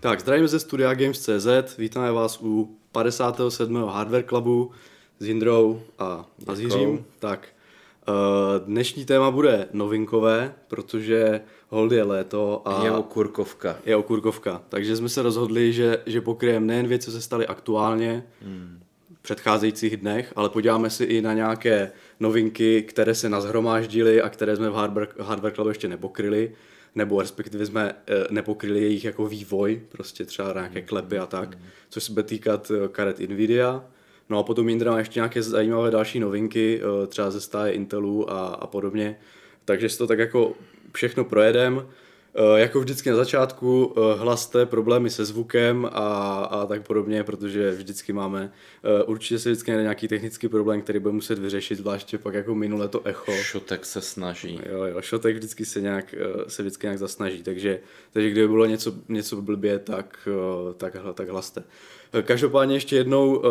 Tak, zdravím ze studia Games.cz, vítáme vás u 57. Hardware Clubu s Jindrou a, a s Jiřím. Tak, uh, dnešní téma bude novinkové, protože hold je léto a Je okurkovka. je okurkovka. Takže jsme se rozhodli, že, že pokryjeme nejen věci, co se staly aktuálně v předcházejících dnech, ale podíváme si i na nějaké novinky, které se nazhromáždily a které jsme v Hardware, Hardware Clubu ještě nepokryli, nebo respektive jsme eh, nepokryli jejich jako vývoj, prostě třeba nějaké klepy a tak, což se bude týkat eh, karet Nvidia. No a potom Indra má ještě nějaké zajímavé další novinky, eh, třeba ze stáje Intelu a, a podobně. Takže si to tak jako všechno projedem. Eh, Jako vždycky na začátku eh, hlaste problémy se zvukem a, a tak podobně, protože vždycky máme, eh, určitě se vždycky najde nějaký technický problém, který bude muset vyřešit, zvláště pak jako minule to echo. Šotek se snaží. Jo, jo, šotek vždycky se nějak, se vždycky nějak zasnaží, takže, takže kdyby bylo něco, něco blbě, tak, tak, tak hlaste. Každopádně ještě jednou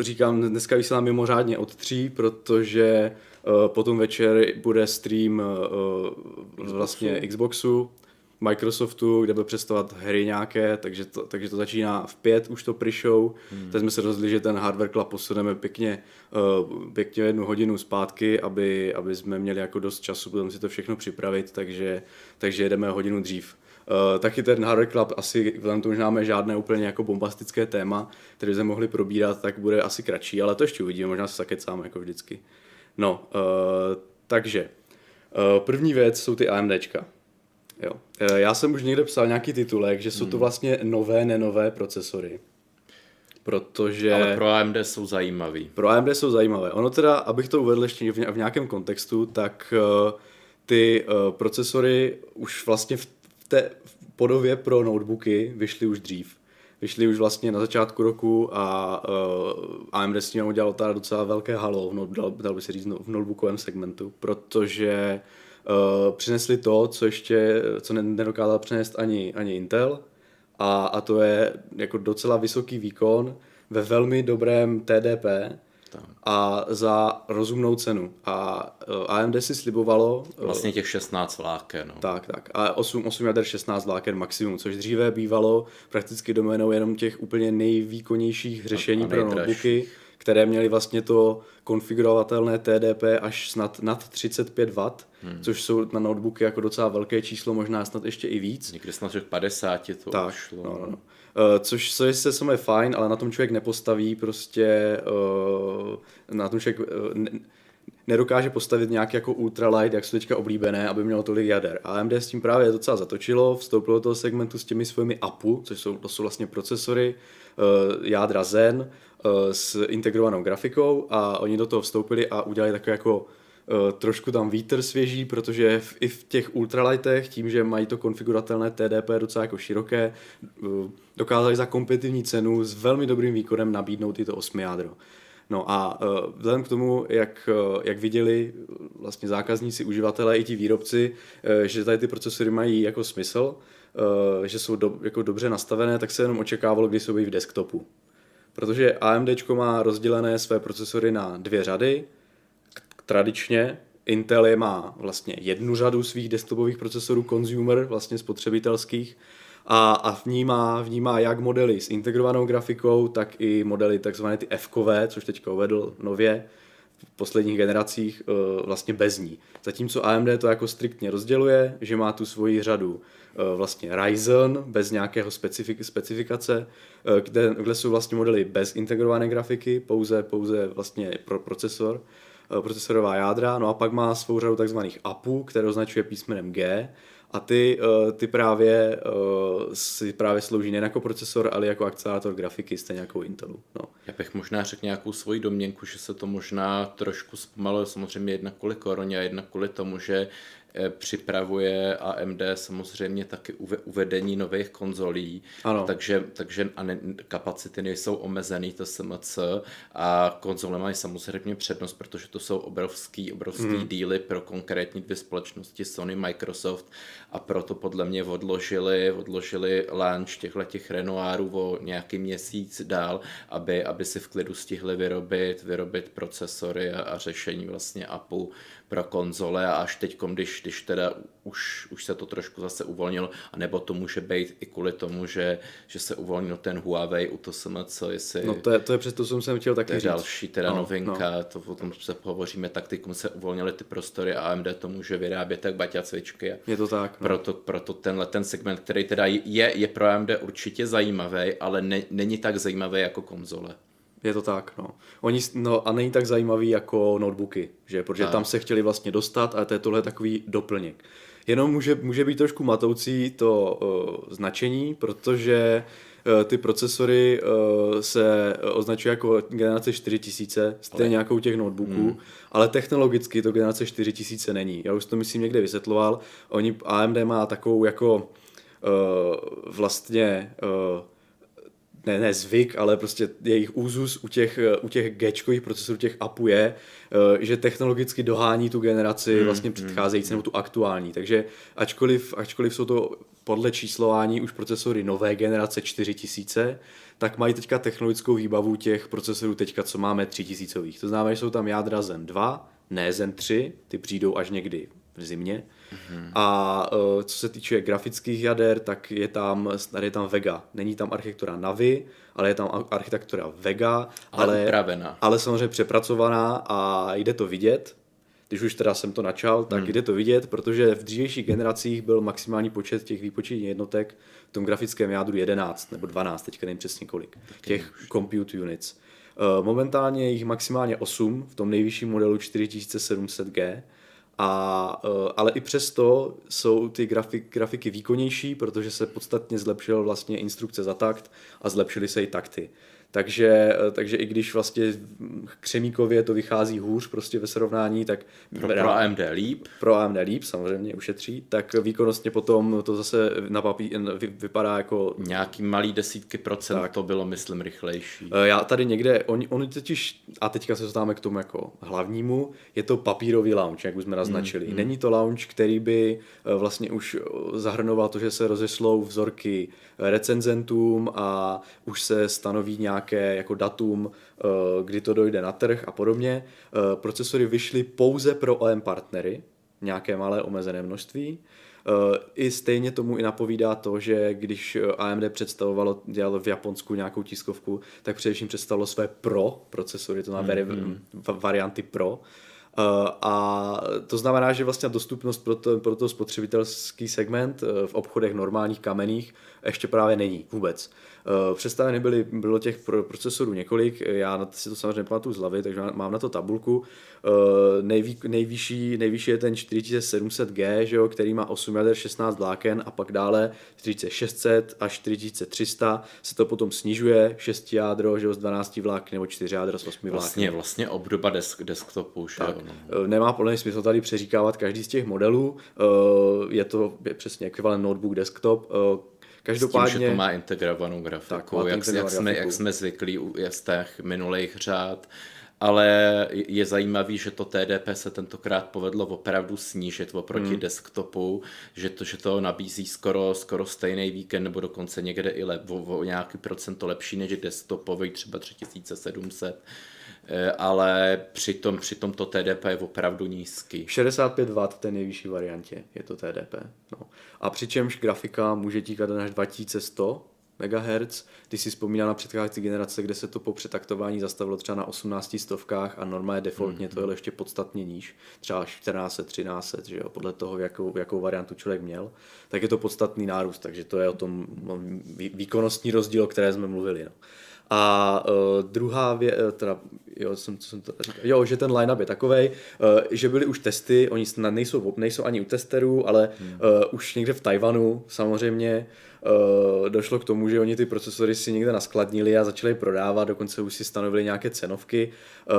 říkám, dneska vysílám mimořádně od tří, protože potom večer bude stream vlastně Xboxu, Microsoftu, kde bude představovat hry nějaké, takže to, takže to začíná v pět, už to pre-show. Hmm. Teď jsme se rozhodli, že ten Hardware Club posuneme pěkně, uh, pěkně jednu hodinu zpátky, aby, aby jsme měli jako dost času potom si to všechno připravit, takže, takže jedeme hodinu dřív. Uh, taky ten Hardware Club asi, vzhledem tomu, že máme žádné úplně jako bombastické téma, které jsme mohli probírat, tak bude asi kratší, ale to ještě uvidíme, možná se sakecáme jako vždycky. No, uh, takže, první věc jsou ty AMDčka. Jo. Eh, Já jsem už někde psal nějaký titulek, že jsou to vlastně nové, nenové procesory. Protože Ale pro AMD jsou zajímavý. pro AMD jsou zajímavé. Ono teda, abych to uvedl ještě v ně- v nějakém kontextu, tak eh, ty eh, procesory už vlastně v té podobě pro notebooky vyšly už dřív. Vyšly už vlastně na začátku roku a uh, AMD s tím udělal teda docela velké halo, v, not- dal, dal by se říct, no- v notebookovém segmentu, protože uh, přinesli to, co ještě, co ne- nedokázal přinést ani, ani Intel, a, a to je jako docela vysoký výkon ve velmi dobrém TDP a za rozumnou cenu. A uh, AMD si slibovalo uh, Vlastně těch 16 vláken. No. tak, tak. A 8, 8 jader 16 vláken maximum, což dříve bývalo prakticky doménou jenom těch úplně nejvýkonnějších řešení a pro nejdražší. notebooky, které měly vlastně to konfigurovatelné TDP až snad nad 35 W, hmm. což jsou na notebooky jako docela velké číslo, možná snad ještě i víc. Někdy snad těch 50 to Tak, šlo. no, no, no. Uh, což co je se samozřejmě fajn, ale na tom člověk nepostaví prostě, uh, na tom člověk uh, ne, nedokáže postavit nějak jako ultralight, jak jsou teďka oblíbené, aby mělo tolik jader. A AMD s tím právě docela zatočilo, vstoupilo do toho segmentu s těmi svými APU, což jsou, to jsou vlastně procesory, jádra Zen s integrovanou grafikou a oni do toho vstoupili a udělali takové jako trošku tam vítr svěží, protože v, i v těch ultralightech, tím, že mají to konfiguratelné TDP docela jako široké, uh, dokázali za kompetitivní cenu s velmi dobrým výkonem nabídnout i to 8 jádro. No a uh, vzhledem k tomu, jak, jak viděli vlastně zákazníci, uživatelé i ti výrobci, že tady ty procesory mají jako smysl, že jsou do, jako dobře nastavené, tak se jenom očekávalo, kdy jsou v desktopu. Protože AMD má rozdělené své procesory na dvě řady, tradičně Intel je má vlastně jednu řadu svých desktopových procesorů consumer, vlastně spotřebitelských, a, a v, ní má, v ní má jak modely s integrovanou grafikou, tak i modely takzvané ty f což teďka uvedl nově v posledních generacích eh, vlastně bez ní. Zatímco AMD to jako striktně rozděluje, že má tu svoji řadu eh, vlastně Ryzen bez nějakého specifik, specifikace, eh, kde, kde jsou vlastně modely bez integrované grafiky, pouze, pouze vlastně pro procesor, procesorová jádra, no a pak má svou řadu takzvaných APU, které označuje písmenem G a ty, eh, ty právě eh, si právě slouží nejen jako procesor, ale jako akcelerátor grafiky, stejně jako Intelu. No. Já bych možná řekl nějakou svoji domněnku, že se to možná trošku zpomaluje, samozřejmě jedna kvůli koroně a jedna kvůli tomu, že eh, připravuje AMD samozřejmě taky uve- uvedení nových konzolí, Ano. takže, takže a ne, kapacity nejsou omezený, to SMC a konzole mají samozřejmě přednost, protože to jsou obrovský, obrovský Hmm. mm. díly pro konkrétní dvě společnosti Sony, Microsoft a proto podle mě odložili, odložili launch těchto těch Renoirů o nějaký měsíc dál, aby, aby si v klidu stihli vyrobit, vyrobit procesory a, a řešení vlastně APU pro konzole a až teď, když, když teda už, už se to trošku zase uvolnilo, anebo to může být i kvůli tomu, že, že se uvolnil ten Huawei u to co jestli... No to je, to je přesto, co jsem chtěl taky říct. další teda no, novinka, no. to o tom se pohovoříme, tak teď se uvolnily ty prostory a AMD to může vyrábět tak baťa cvičky. Je to tak. No. Proto, proto tenhle ten segment, který teda je, je pro AMD určitě zajímavý, ale ne, není tak zajímavý jako konzole. Je to tak, no. Oni, no a není tak zajímavý jako notebooky, že? Protože tak. tam se chtěli vlastně dostat a to je tohle takový doplněk. Jenom může, může být trošku matoucí to uh, značení, protože uh, ty procesory uh, se označují jako generace 4000, stejně jako u těch notebooků, hmm. ale technologicky to generace 4000 není. Já už to myslím někde vysvětloval. Oni, AMD má takovou jako uh, vlastně uh, ne, ne zvyk, ale prostě jejich úzus u těch, u těch Gčkových procesorů, těch APU je, eh, že technologicky dohání tu generaci hmm, vlastně předcházející hmm, nebo tu aktuální. Takže ačkoliv, ačkoliv jsou to podle číslování už procesory nové generace 4000, tak mají teďka technologickou výbavu těch procesorů teďka, co máme 3000. To znamená, že jsou tam jádra Zen 2, ne Zen 3, ty přijdou až někdy v zimě. Mm-hmm. A uh, co se týče grafických jader, tak je tam, tady je tam Vega. Není tam architektura Navi, ale je tam architektura Vega, ale, ale, upravená. ale samozřejmě přepracovaná a jde to vidět. Když už teda jsem to načal, tak mm. jde to vidět, protože v dřívějších generacích byl maximální počet těch výpočetních jednotek v tom grafickém jádru 11 nebo 12, teďka nevím přesně kolik, těch compute units. Uh, momentálně je jich maximálně 8 v tom nejvyšším modelu 4700G, a, eh, ale i přesto jsou ty grafik, grafiky výkonnější, protože se podstatně zlepšil vlastně instrukce za takt a zlepšily se i takty. Takže, eh, takže i když vlastně Křemíkově to vychází hůř prostě ve srovnání, tak pro, pro AMD líp. Pro AMD líp samozřejmě ušetří, tak výkonnostně potom to zase na papí, vypadá jako... Nějaký malý desítky procent tak. to bylo, myslím, rychlejší. Eh, já tady někde, oni, oni totiž, a teďka se dostáváme k tomu jako hlavnímu, je to papírový launch, jak už jsme naznačili. Mm, mm. Není to launch, který by eh, vlastně už zahrnoval to, že se rozeslou vzorky recenzentům a už se stanoví nějaké jako datum, eh, kdy to dojde na trh a podobně. Eh, procesory vyšly pouze pro OM partnery, nějaké malé omezené množství. Eh, I stejně tomu i napovídá to, že když AMD představovalo, dělalo v Japonsku nějakou tiskovku, tak především představilo své Pro procesory, to znamená mm-hmm. varianty Pro, a to znamená, že vlastně dostupnost pro to, pro to spotřebitelský segment v obchodech normálních kamenných ještě právě není vůbec. Eh, představeny byly, bylo těch procesorů několik, já si to samozřejmě pamatuju z hlavy, takže mám na to tabulku. Eh, nejvý, nejvyšší, nejvyšší je ten 4700G, že jo, který má 8 jader 16 vláken a pak dále 4600 až 4300 se to potom snižuje, 6 jádro že jo, z 12 vlák nebo 4 jádro z 8 vláken. Vlastně, vlastně obdoba desk, desktopu. Že tak, jo, no. Nemá podle mě smysl tady přeříkávat každý z těch modelů, je to přesně ekvivalent notebook desktop, Každopádně... S tím, že to má integrovanou grafiku, tak, jak, jak, jsme, jak jsme zvyklí u z těch minulých řád, ale je zajímavý, že to TDP se tentokrát povedlo opravdu snížit oproti hmm. desktopu, že to, že to nabízí skoro, skoro stejný víkend nebo dokonce někde i le, o, o nějaký procento lepší než desktopový, třeba 3700 Eh, ale přitom, přitom to TDP je opravdu nízký. 65 W v té nejvyšší variantě je to TDP. No. A přičemž grafika může tíkat až 2100 MHz. Ty si vzpomínal na předcházející generace, kde se to po přetaktování zastavilo třeba na 18 stovkách a normálně defaultně mm-hmm. to je ještě podstatně níž, třeba 14, 13, že jo, podle toho, jakou, jakou variantu člověk měl, tak je to podstatný nárůst, takže to je o tom výkonnostní rozdíl, o které jsme mluvili. No. A uh, druhá věc, uh, teda, jo, jsem, co jsem to říkal, jo, že ten line-up je takovej, uh, že byly už testy, oni snad nejsou, nejsou ani u testerů, ale hmm. uh, už někde v Tajvanu samozřejmě uh, došlo k tomu, že oni ty procesory si někde naskladnili a začali prodávat, dokonce už si stanovili nějaké cenovky uh,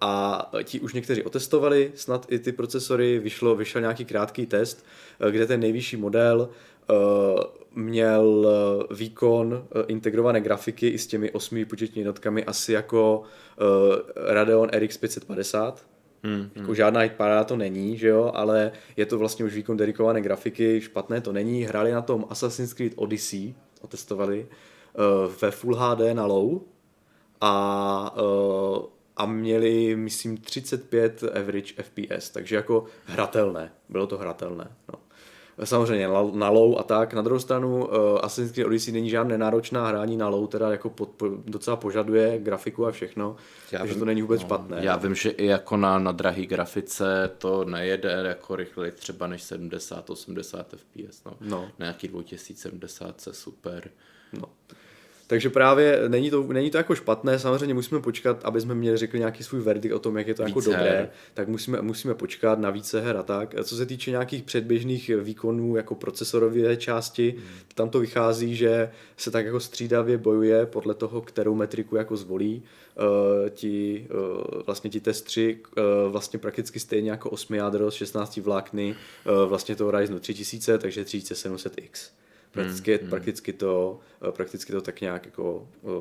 a ti už někteří otestovali snad i ty procesory, vyšlo, vyšel nějaký krátký test, uh, kde ten nejvyšší model uh, měl eh, výkon eh, integrované grafiky i s těmi osmi výpočetními jednotkami asi jako Radeon RX 550. Hmm, jako hmm. žádná paráda to není, že jo, ale je to vlastně už výkon dedikované grafiky, špatné to není. Hráli na tom Assassin's Creed Odyssey, otestovali, uh, ve Full HD na low a uh, a měli, myslím, 35 average FPS, takže jako hratelné, bylo to hratelné. No. Samozřejmě na low a tak. Na druhou stranu uh, Assassin's Creed Odyssey není žádné náročná hraní na low, teda jako pod, po, docela požaduje grafiku a všechno, já takže vím, to není vůbec no, špatné. Já vím, že i jako na, na drahý grafice to nejede jako rychleji třeba než 70-80 FPS, no. no. Na nějaký 2070 super. No. Takže právě není to, není to jako špatné, samozřejmě musíme počkat, aby jsme měli řekli nějaký svůj verdikt o tom, jak je to jako více jako dobré, tak musíme, musíme počkat na více her a tak. Co se týče nějakých předběžných výkonů jako procesorové části, hmm. tam to vychází, že se tak jako střídavě bojuje podle toho, kterou metriku jako zvolí. Uh, ti, uh, vlastně ti testři uh, vlastně prakticky stejně jako 8 jádro z 16 vlákny uh, vlastně toho Ryzenu 3000, takže 3700X. Prakticky, hmm, prakticky, to, eh, prakticky to tak nějak jako uh,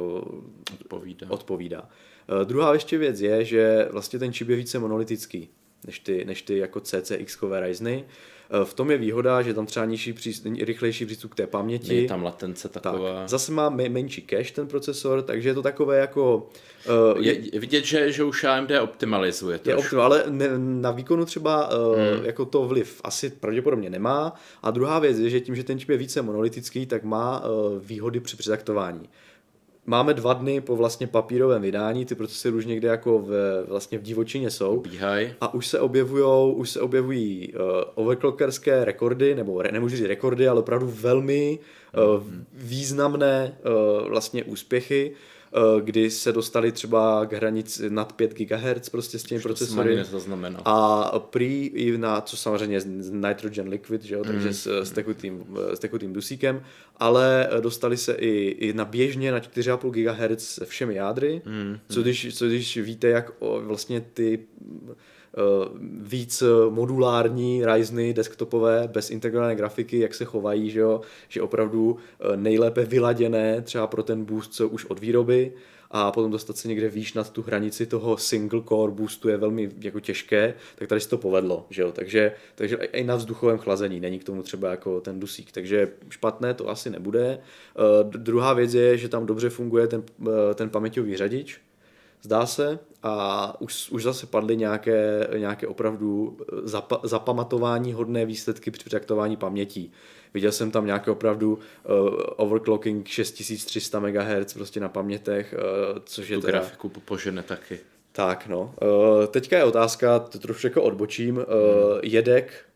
odpovídá. odpovídá. Uh, druhá ještě věc je, že vlastně ten čip je více monolitický než ty, než ty jako CCX-kové Ryzeny. Eh, v tom je výhoda, že tam třeba nižší přístup, rychlejší přístup k té paměti. Je tam latence taková. Tak. Zase má menší cache ten procesor, takže je to takové jako... Uh, je, je vidět, že, že už AMD optimalizuje. Je optim, ale ne, na výkonu třeba uh, hmm. jako to vliv asi pravděpodobně nemá. A druhá věc je, že tím, že ten čip je více monolitický, tak má uh, výhody při přetaktování máme dva dny po vlastně papírovém vydání, ty procesory už někde jako v, vlastně v divočině jsou. Bíhaj. A už se objevujou, už se objevují uh, overclockerské rekordy, nebo re, nemůžu říct rekordy, ale opravdu velmi uh, významné uh, vlastně úspěchy. Eh, kdy se dostali třeba k hranici nad 5 GHz prostě s těmi Už procesory. A prý i na, co samozřejmě z Nitrogen Liquid, že jo, takže mm. s, s, tekutým, s tekutým dusíkem, ale dostali se i, i na běžně na 4,5 GHz se všemi jádry, mm. co, když, co když víte, jak o, vlastně ty Eh, víc eh, modulární Ryzeny desktopové bez integrované grafiky, jak se chovají, že, jo? že opravdu eh, nejlépe vyladěné třeba pro ten boost, co už od výroby a potom dostat se někde výš nad tu hranici toho single core boostu je velmi jako těžké, tak tady se to povedlo, že jo? Takže, takže i na vzduchovém chlazení není k tomu třeba jako ten dusík, takže špatné to asi nebude. Uh, druhá věc je, že tam dobře funguje ten, uh, ten paměťový řadič, zdá se, a už, už zase padly nějaké, nějaké opravdu zapa, zapamatování hodné výsledky při přetaktování pamětí. Viděl jsem tam nějaké opravdu uh, overclocking 6300 MHz prostě na pamětech, uh, což je tu teda... grafiku požene taky. Tak no. Uh, teďka je otázka, to trošku jako odbočím. Uh. Jedek Eh,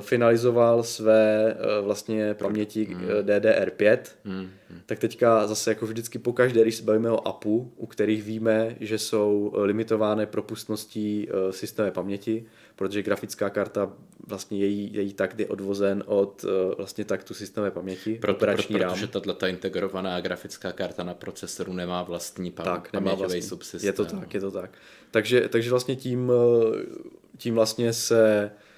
finalizoval své uh, vlastně paměti mm. DDR5, mm. tak teďka zase jako vždycky pokaždé, když se bavíme o APU, u kterých víme, že jsou limitované propustností systémové paměti, protože grafická karta vlastně její, její takt je odvozen od vlastně taktu systémové paměti, Proto, operační pro, protože tato integrovaná grafická karta na procesoru nemá vlastní pam- tak, nemá vlastní. subsystém. Je to tak, je to tak. Takže, takže vlastně tím, tím vlastně se Eh,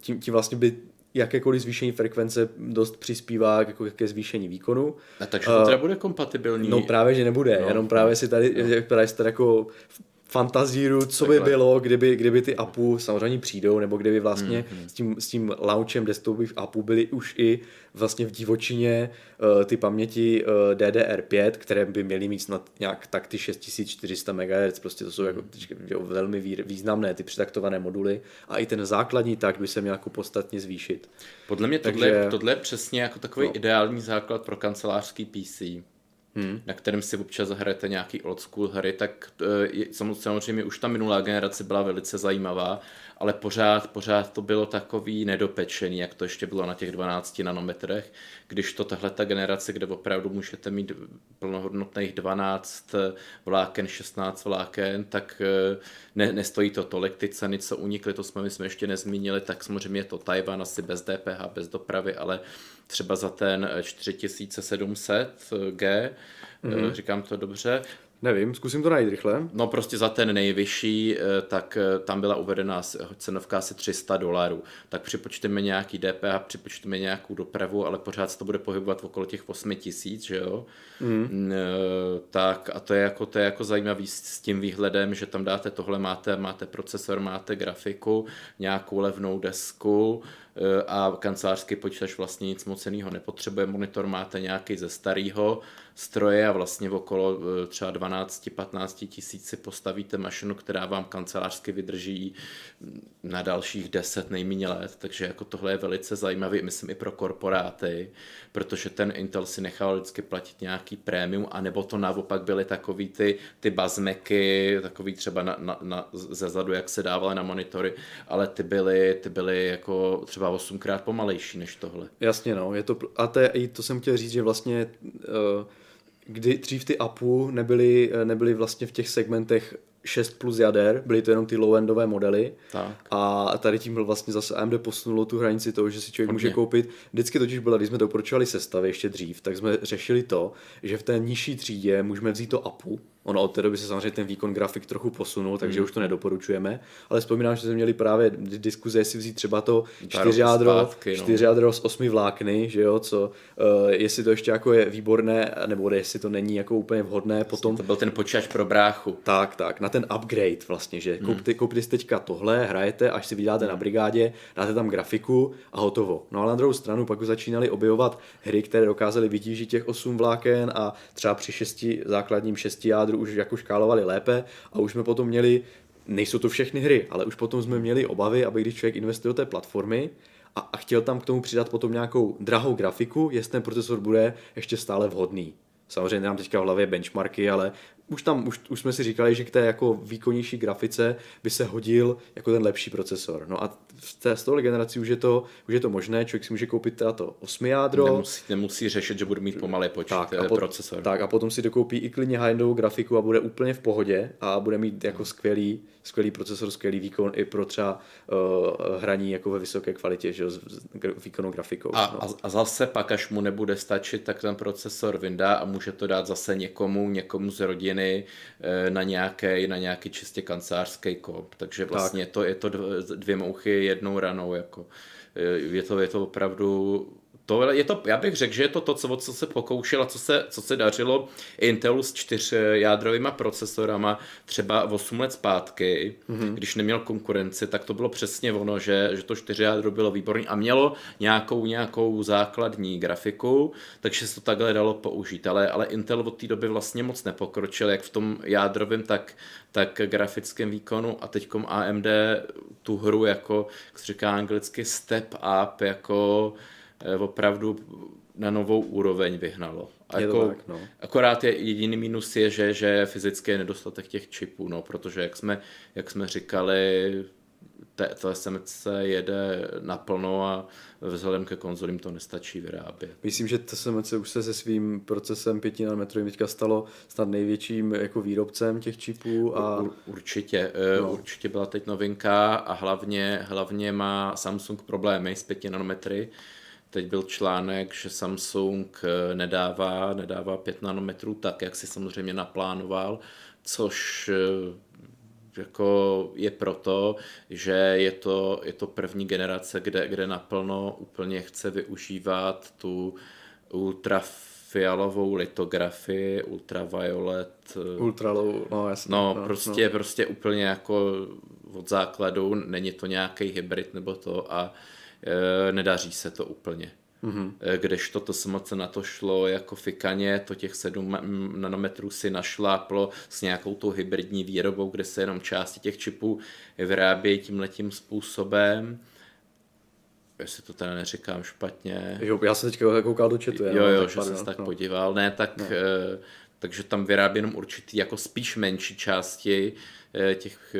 tím, tím vlastně by jakékoliv zvýšení frekvence dost přispívá jako ke zvýšení výkonu. A takže to teda bude kompatibilní? No právě, že nebude, no, jenom právě si tady, no. právě si tady jako fantazíru, co by bylo, kdyby, kdyby ty apů samozřejmě přijdou, nebo kdyby vlastně mm-hmm. s, tím, s tím launchem desktopových apů byly už i vlastně v divočině uh, ty paměti uh, DDR5, které by měly mít snad nějak tak ty 6400 MHz, prostě to jsou jako mm-hmm. velmi významné ty přetaktované moduly a i ten základní tak by se měl jako podstatně zvýšit. Podle mě Takže, tohle, tohle je přesně jako takový no. ideální základ pro kancelářský PC hmm. na kterém si občas zahrajete nějaký old school hry, tak eh, je, samozřejmě už ta minulá generace byla velice zajímavá, ale pořád, pořád to bylo takový nedopečený, jak to ještě bylo na těch 12 nanometrech, když to tahle ta generace, kde opravdu můžete mít plnohodnotných 12 vláken, 16 vláken, tak eh, ne, nestojí to tolik. Ty ceny, co unikly, to jsme, my jsme ještě nezmínili, tak samozřejmě je to Taiwan asi bez DPH, bez dopravy, ale třeba za ten 4700G, mm-hmm. říkám to dobře, Nevím, zkusím to najít rychle. No prostě za ten nejvyšší, eh, tak eh, tam byla uvedena cenovka asi 300 dolarů. Tak připočteme nějaký DPH, připočteme nějakou dopravu, ale pořád se to bude pohybovat okolo těch 8 tisíc, že jo? Mm. Tak a to je jako, to je jako zajímavý s tím výhledem, že tam dáte tohle, máte, máte procesor, máte grafiku, nějakou levnou desku, eh, a kancelářský počítač vlastně nic moc jiného nepotřebuje. Monitor máte nějaký ze starého stroje a vlastně okolo eh, třeba 12-15 tisíc si postavíte mašinu, která vám kancelářsky vydrží na dalších 10 nejméně let, takže jako tohle je velice zajímavý, myslím i pro korporáty, protože ten Intel si nechal vždycky platit nějaký prémium, anebo to naopak byly takový ty, ty bazmeky, takový třeba na, na, na, ze zadu, jak se dávaly na monitory, ale ty byly, ty byly jako třeba osmkrát pomalejší než tohle. Jasně, no, je to, a to, je, to jsem chtěl říct, že vlastně uh, kdy dřív ty APU nebyly, nebyly vlastně v těch segmentech 6 plus jader, byly to jenom ty low-endové modely tak. a tady tím byl vlastně zase AMD posunulo tu hranici toho, že si člověk Hodně. může koupit. Vždycky totiž byla, když jsme doporučovali sestavy ještě dřív, tak jsme řešili to, že v té nižší třídě můžeme vzít to APU, Ono od té doby se samozřejmě ten výkon grafik trochu posunul, takže mm. už to nedoporučujeme, ale vzpomínám, že jsme měli právě diskuze, jestli vzít třeba to čtyřjádro, zpátky, no. čtyřjádro z osmi vlákny, že jo, co, uh, jestli to ještě jako je výborné, nebo jestli to není jako úplně vhodné potom. To byl ten počítač pro bráchu. Tak, tak, na ten upgrade vlastně, že mm. koupte, koupte si teďka tohle, hrajete, až si vydáte mm. na brigádě, dáte tam grafiku a hotovo. No ale na druhou stranu pak už začínali objevovat hry, které dokázaly vytížit těch osm vláken a třeba při šesti základním šesti jádru už jako škálovali lépe a už jsme potom měli, nejsou to všechny hry, ale už potom jsme měli obavy, aby když člověk investuje do té platformy, a, a chtěl tam k tomu přidat potom nějakou drahou grafiku, jestli ten procesor bude ještě stále vhodný. Samozřejmě nemám teďka v hlavě benchmarky, ale už tam, už, už jsme si říkali, že k té jako výkonnější grafice by se hodil jako ten lepší procesor. No a v té z tohle generací už je to, už je to možné, člověk si může koupit teda to 8 jádro. Nemusí, nemusí řešit, že bude mít pomalý počet tak, a pot, procesor. Tak a potom si dokoupí i klidně high grafiku a bude úplně v pohodě a bude mít jako skvělý, skvělý procesor, skvělý výkon i pro třeba uh, hraní jako ve vysoké kvalitě, že s výkonnou grafikou. A, no. a zase pak, až mu nebude stačit, tak ten procesor vyndá a může to dát zase někomu, někomu z rodiny eh, na nějaký, na nějaký čistě kancelářský kop. Takže vlastně tak. to je to dvě mouchy jednou ranou. Jako. Eh, je, to, je to opravdu to je to, já bych řekl, že je to to, co, co se pokoušel a co se, co se dařilo Intelu s čtyřjádrovými procesorama třeba 8 let zpátky, mm-hmm. když neměl konkurenci, tak to bylo přesně ono, že, že to čtyřjádro bylo výborné a mělo nějakou, nějakou základní grafiku, takže se to takhle dalo použít, ale, ale Intel od té doby vlastně moc nepokročil, jak v tom jádrovém, tak, tak grafickém výkonu. A teďkom AMD tu hru jako, jak se říká anglicky, step up, jako Eh, opravdu na novou úroveň vyhnalo. A je jako, tak, no. Akorát je, jediný minus je, že, že fyzicky je nedostatek těch čipů, no, protože jak jsme, jak jsme říkali, ta SMC jede naplno a vzhledem ke konzolím to nestačí vyrábět. Myslím, že SMC už se se svým procesem 5 nanometrovým teďka stalo snad největším jako výrobcem těch čipů. A... Ur, určitě, eh, no. určitě byla teď novinka a hlavně, hlavně má Samsung problémy s 5 nanometry, Teď byl článek, že Samsung eh, nedává, nedává 5 nanometrů tak, jak si samozřejmě naplánoval, což eh, jako je proto, že je to, je to první generace, kde, kde naplno úplně chce využívat tu ultrafialovou litografii, ultraviolet. Eh, Ultralow, no jasně. No, no prostě, no. prostě úplně jako od základu, není to nějaký hybrid nebo to a nedaří se to úplně. Mm-hmm. Kdežto to SMC na to šlo jako fikaně, to těch 7 nanometrů si našláplo s nějakou tou hybridní výrobou, kde se jenom části těch čipů vyrábějí tímhletím způsobem. Jestli to teda neříkám špatně. Jo, já jsem teďka koukal do chatu. Jo, jo, že jsem se tak no. podíval. Ne, tak, no. Eh, takže tam vyrábí jenom určitý jako spíš menší části těch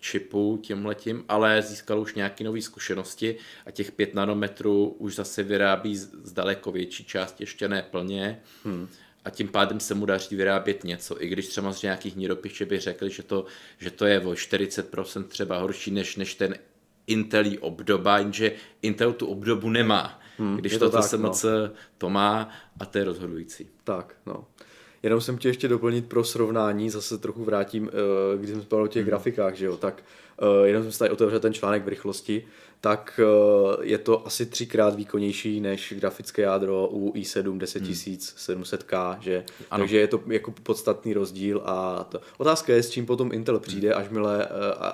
čipu tímhletím, ale získal už nějaké nové zkušenosti a těch 5 nanometrů už zase vyrábí z daleko větší části, ještě ne plně. Hmm. A tím pádem se mu daří vyrábět něco, i když třeba z nějakých níropiště by řekli, že to, že to je o 40% třeba horší než, než ten Intelí obdoba, jenže Intel tu obdobu nemá. Hmm, když to, to tak, se no. moc to má a to je rozhodující. Tak, no. Jenom jsem chtěl ještě doplnit pro srovnání, zase trochu vrátím, eh, když jsme spali o těch hmm. grafikách, že jo, tak eh, jenom jsem si tady otevřel ten článek v rychlosti, tak je to asi třikrát výkonnější než grafické jádro u i7 10700K, že? Ano. takže je to jako podstatný rozdíl a to. otázka je, s čím potom Intel přijde, až mile,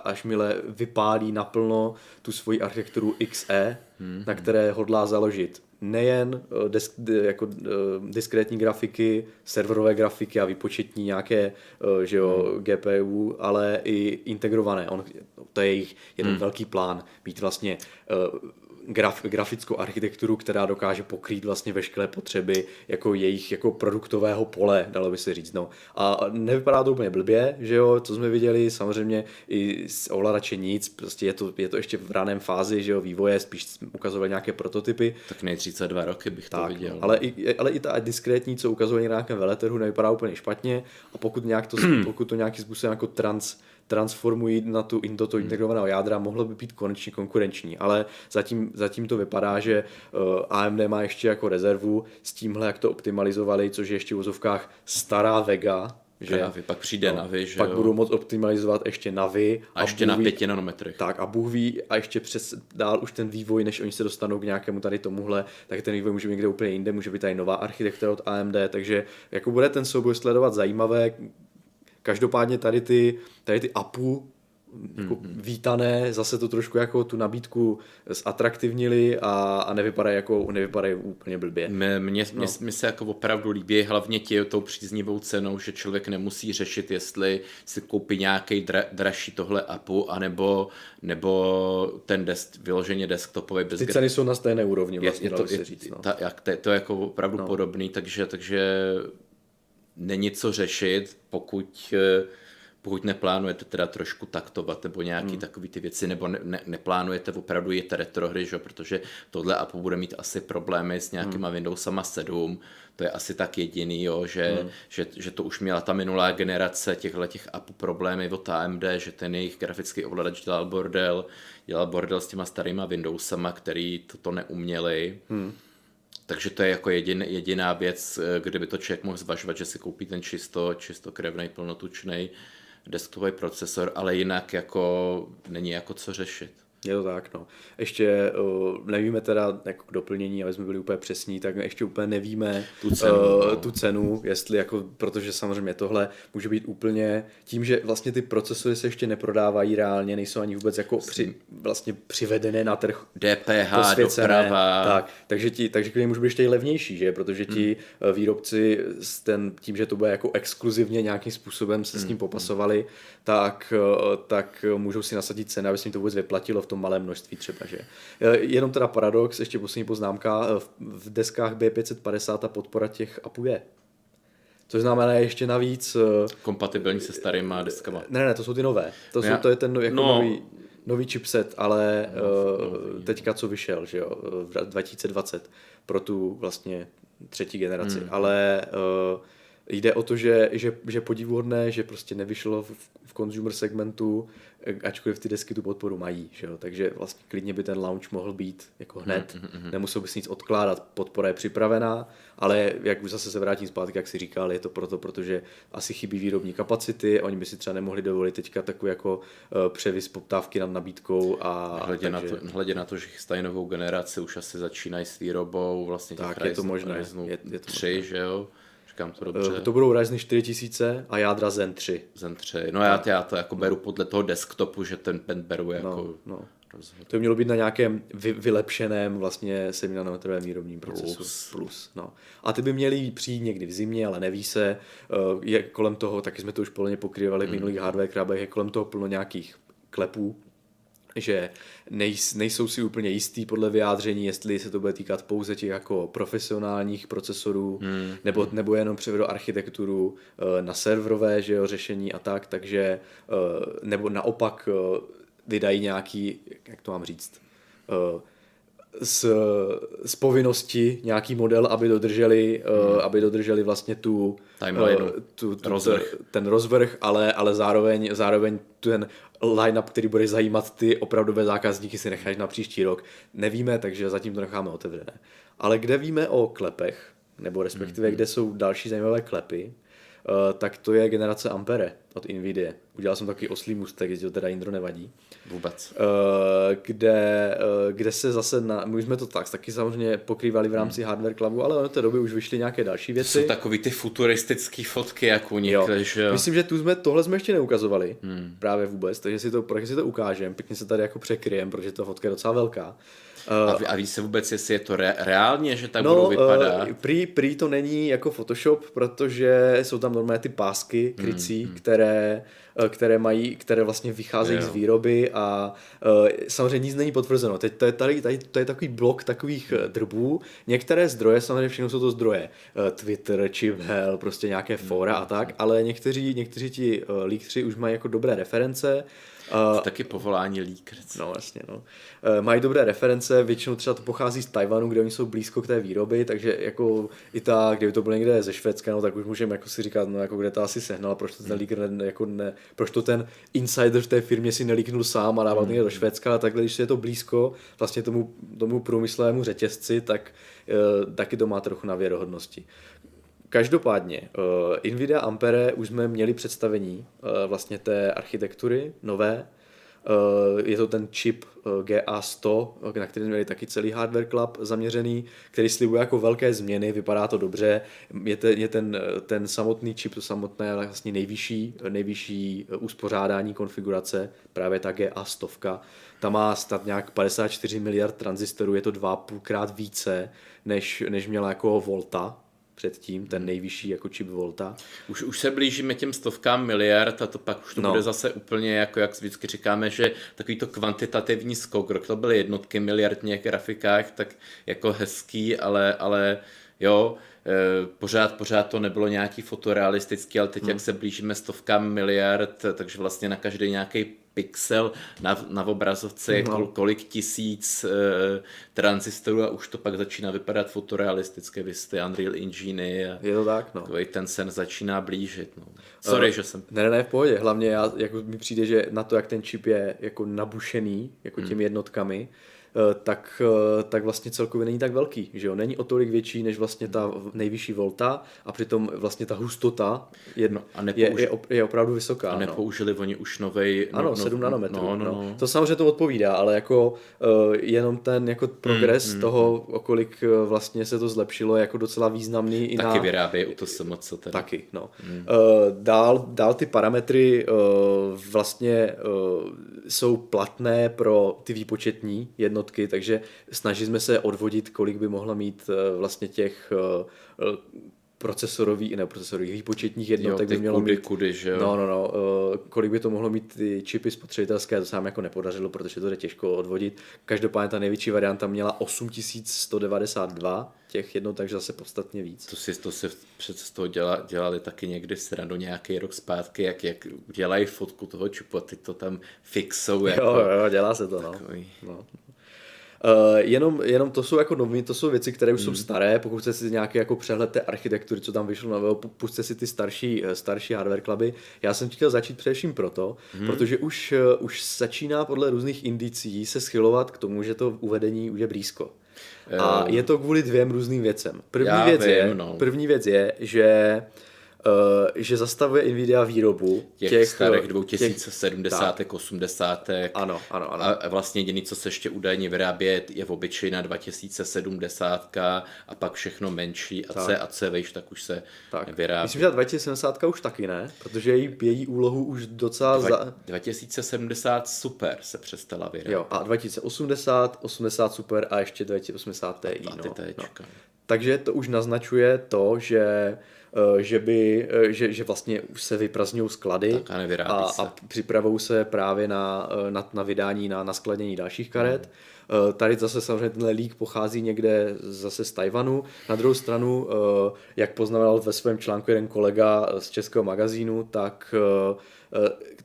až mile vypálí naplno tu svoji architekturu XE, hmm. na které hodlá založit nejen eh, desk, jako eh, diskrétní grafiky, serverové grafiky a výpočetní nějaké eh, že jo, hmm. GPU, ale i integrované. On, to je jejich jeden hmm. velký plán, mít vlastně graf, grafickou architekturu, která dokáže pokrýt vlastně veškeré potřeby jako jejich jako produktového pole, dalo by se říct. No. A nevypadá to úplně blbě, že jo, co jsme viděli, samozřejmě i z ovladače nic, prostě je to, je to ještě v raném fázi, že jo, vývoje, spíš ukazovali nějaké prototypy. Tak nej 32 roky bych tak, to viděl. Ale i, ale i ta diskrétní, co ukazovali na nějakém veletrhu, nevypadá úplně špatně a pokud, nějak to, pokud to nějakým způsobem jako trans, transformují na tu, do toho hmm. integrovaného jádra, mohlo by být konečně konkurenční, ale zatím, zatím to vypadá, že eh, AMD má ještě jako rezervu s tímhle, jak to optimalizovali, což je ještě v vozovkách stará Vega, že Navi, pak přijde no, Navi, že Pak jo. budou moc optimalizovat ještě Navi. A, a ještě na 5 nanometrech. Tak a Bůh ví, a ještě přes dál už ten vývoj, než oni se dostanou k nějakému tady tomuhle, tak ten vývoj může být někde úplně jinde, může být tady nová architektura od AMD, takže jako bude ten souboj sledovat zajímavé, Každopádně tady ty, tady ty APU jako mm-hmm. vítané, zase to trošku jako tu nabídku zatraktivnili a, a nevypadají jako nevypadají úplně blbě. Mně, mě, no. mě se jako opravdu líbí hlavně tě tou příznivou cenou, že člověk nemusí řešit, jestli si koupí nějaký dra, dražší tohle APU, anebo nebo ten desk, vyloženě desktopový. Bez Ty ceny jsou na stejné úrovni, vlastně, je, je to, je, říct. No. Ta, jak, to, to je jako opravdu no. podobný, takže, takže není co řešit, pokud, eh, pokud neplánujete teda trošku taktovat nebo nějaký hmm. takový ty věci, nebo ne, ne, neplánujete opravdu jít retrohry, že? protože tohle Apple bude mít asi problémy s nějakýma hmm. Windowsama 7, to je asi tak jediný, jo, že, hmm. že, že, to už měla ta minulá generace těchto těch appů problémy od AMD, že ten jejich grafický ovladač dělal bordel, dělal bordel s těma starýma Windowsama, který toto neuměli. Hmm takže to je jako jedin, jediná věc, eh, kde by to člověk mohl zvažovat, že si koupí ten čisto, čistokrevný, plnotučný desktopový procesor, ale jinak jako není jako co řešit. Je to tak, no. Ještě uh, nevíme teda jako k doplnění, aby jsme byli úplně přesní, tak ještě úplně nevíme tu cenu, uh, no. tu cenu jestli jako, protože samozřejmě tohle může být úplně tím, že vlastně ty procesory se ještě neprodávají reálně, nejsou ani vůbec jako při, vlastně přivedené na trh. DPH, doprava. Tak, takže, ti, takže klidně může být ještě i levnější, že? protože ti hmm. výrobci s ten, tím, že to bude jako exkluzivně nějakým způsobem se hmm. s tím popasovali, tak, tak můžou si nasadit ceny, aby se jim to vůbec vyplatilo v tom malém množství třeba, že. E, jenom teda paradox, ještě poslední poznámka, e, v deskách B550 ta podpora těch apů je. Což znamená ještě navíc... E, Kompatibilní se starýma deskama. Ne, ne, to jsou ty nové. To, jsou, to je ten jako no, nový, nový chipset, ale no, uh, teďka co vyšel, že jo, v 2020 pro tu vlastně třetí generaci. Hmm. Ale uh, jde o to, že, že, že podivuhodné, že prostě nevyšlo v, v consumer segmentu, ačkoliv ty desky tu podporu mají, že jo? takže vlastně klidně by ten launch mohl být jako hned, mm-hmm. nemusel by si nic odkládat, podpora je připravená, ale jak už zase se vrátím zpátky, jak si říkal, je to proto, protože asi chybí výrobní kapacity, oni by si třeba nemohli dovolit teďka takový jako uh, převis poptávky nad nabídkou a hledě, takže... na to, hledě na to, že chystají novou generaci, už asi začínají s výrobou vlastně tak, je to možné, je, je to 3, možné. že jo? Říkám to dobře. Eh, to budou Ryzen 4000 a jádra Zen 3. Zen 3. No já, já to jako beru podle toho desktopu, že ten pen beru no, jako... No, no. To by mělo být na nějakém vy, vylepšeném vlastně 7 nanometrovém výrobním procesu. Plus. Plus no. A ty by měly přijít někdy v zimě, ale neví se. Eh, je kolem toho, taky jsme to už plně pokrývali v mm. minulých hardware krabech, je kolem toho plno nějakých klepů, že nejsou si úplně jistý podle vyjádření, jestli se to bude týkat pouze těch jako profesionálních procesorů, hmm. nebo, nebo jenom převedou architekturu eh, na serverové že jo, řešení a tak, takže eh, nebo naopak eh, vydají nějaký, jak to mám říct, z, z povinnosti nějaký model, aby dodrželi, hmm. uh, aby dodrželi vlastně tu, uh, tu, tu rozvrh. ten rozvrh, ale, ale zároveň, zároveň ten line-up, který bude zajímat ty opravdové zákazníky, si necháš na příští rok. Nevíme, takže zatím to necháme otevřené. Ale kde víme o klepech, nebo respektive hmm. kde jsou další zajímavé klepy, tak to je generace Ampere od Nvidia. Udělal jsem takový oslý mustek, jestli to teda Indro nevadí. Vůbec. Uh, kde, uh, kde se zase, na, my jsme to tak taky samozřejmě pokrývali v rámci hmm. Hardware Clubu, ale od té doby už vyšly nějaké další věci. Jsou takový ty futuristické fotky, jak unikly, že jo. Myslím, že tu jsme, tohle jsme ještě neukazovali, hmm. právě vůbec, takže si to, si to ukážeme, pěkně se tady jako překryjem, protože ta fotka je docela velká. A, ví, a ví se vůbec, jestli je to re, reálně, že tak no, budou vypadat? Uh, prý, prý to není jako Photoshop, protože jsou tam normálně ty pásky krycí, hmm, které, uh, které mají, které vlastně vycházejí jo. z výroby a uh, samozřejmě nic není potvrzeno. Teď to je, tady, tady, to je takový blok takových drbů. Některé zdroje, samozřejmě všechno jsou to zdroje. Uh, Twitter, Chiphell, prostě nějaké fora hmm. a tak, ale někteří, někteří ti uh, líkři už mají jako dobré reference Uh, taky povolání líkr. No vlastně, no. Uh, mají dobré reference, většinou třeba to pochází z Tajvanu, kde oni jsou blízko k té výroby, takže jako i ta, kdyby to bylo někde ze Švédska, no, tak už můžeme jako si říkat, no jako kde to asi sehnal, proč to ten hmm. líkr ne, jako ne, proč to ten insider v té firmě si nelíknul sám a dával někde do Švédska, a takhle, když je to blízko vlastně tomu, tomu průmyslovému řetězci, tak uh, taky to má trochu na věrohodnosti. Každopádně, uh, Nvidia Ampere už jsme měli představení uh, vlastně té architektury nové. Uh, je to ten čip uh, GA100, na který měli taky celý Hardware Club zaměřený, který slibuje jako velké změny, vypadá to dobře. Je, ten, je ten, ten samotný čip, to samotné vlastně nejvyšší, nejvyšší uspořádání konfigurace, právě ta GA100. Ta má snad nějak 54 miliard tranzistorů, je to dva půlkrát více, než, než měla jako Volta, předtím, ten nejvyšší jako čip Volta. Už, už se blížíme těm stovkám miliard a to pak už to no. bude zase úplně jako, jak vždycky říkáme, že takový to kvantitativní skok, rok to byly jednotky miliardních grafikách, tak jako hezký, ale, ale jo, pořád, pořád to nebylo nějaký fotorealistický, ale teď hmm. jak se blížíme stovkám miliard, takže vlastně na každý nějaký pixel na, na obrazovce je no. kolik tisíc e, transistorů a už to pak začíná vypadat fotorealistické, vy jste Unreal Engine a je to tak, no. ten sen začíná blížit. No. Sorry, uh, že jsem... Ne, ne, v pohodě. Hlavně já, jako mi přijde, že na to, jak ten čip je jako nabušený, jako hmm. těmi jednotkami, Eh, tak, eh, tak vlastně celkově není tak velký, že jo, není o tolik větší než vlastně ta nejvyšší volta a přitom vlastně ta hustota je, no, a nepouži- je, je, je opravdu vysoká. A no. nepoužili no. oni už novej... No, ano, no, 7 nanometrů. No, no, no. No. To samozřejmě to odpovídá, ale jako uh, jenom ten jako progres mm, mm, toho, mm. o kolik vlastně se to zlepšilo, je jako docela významný. I taky na... vyrábějí u to co teda. Taky, no. Mm. Uh, dál, dál ty parametry uh, vlastně uh, jsou platné pro ty výpočetní jedno jednotky, takže snažíme se odvodit, kolik by mohla mít eh, vlastně těch eh, procesorových, ne procesorových, výpočetních jednotek jo, by mělo kudy, mít. Kudy, že jo? No, no, no. Kolik by to mohlo mít ty čipy spotřebitelské, to se nám jako nepodařilo, protože to je těžko odvodit. Každopádně ta největší varianta měla 8192 těch jednotek, takže zase podstatně víc. To si, to si přece z toho děla, dělali taky někdy stranu nějaký rok zpátky, jak, jak dělají fotku toho čipu a ty to tam fixou. Jako, jo, jo, dělá se to, no. Takový. no. Uh, jenom, jenom to jsou jako nový, to jsou věci, které už hmm. jsou staré, pokud chcete si nějaký jako přehled té architektury, co tam vyšlo nového, puste si ty starší, eh, starší hardware kluby. Já jsem chtěl začít především proto, hmm. protože už, uh, už začíná podle různých indicí se schylovat k tomu, že to uvedení už je blízko. A je to kvůli dvěm různým věcem. První, věc, vím, je, no. první věc je, že Uh, že zastavuje Nvidia výrobu těch, těch starých 2070, těch, 80. Ano, ano, ano. A vlastně jediný, co se ještě údajně vyrábě, je v obyčejná 2070 a pak všechno menší a C a C, víš, tak už se tak. vyrábí. Myslím, že 2070 už taky ne, protože její, její úlohu už docela... Dva, za... 2070 super se přestala vyrábět. Jo, a 2080, 80 super a ještě 2080 Ti. No, no. Takže to už naznačuje to, že Eh, že, by, eh, že, že vlastně už se vyprazňují sklady a, a, a připravují se právě na, eh, na, na vydání, na, na skladění dalších karet. Hmm. Tady zase samozřejmě tenhle lík pochází někde zase z Tajvanu. Na druhou stranu, jak poznamenal ve svém článku jeden kolega z českého magazínu, tak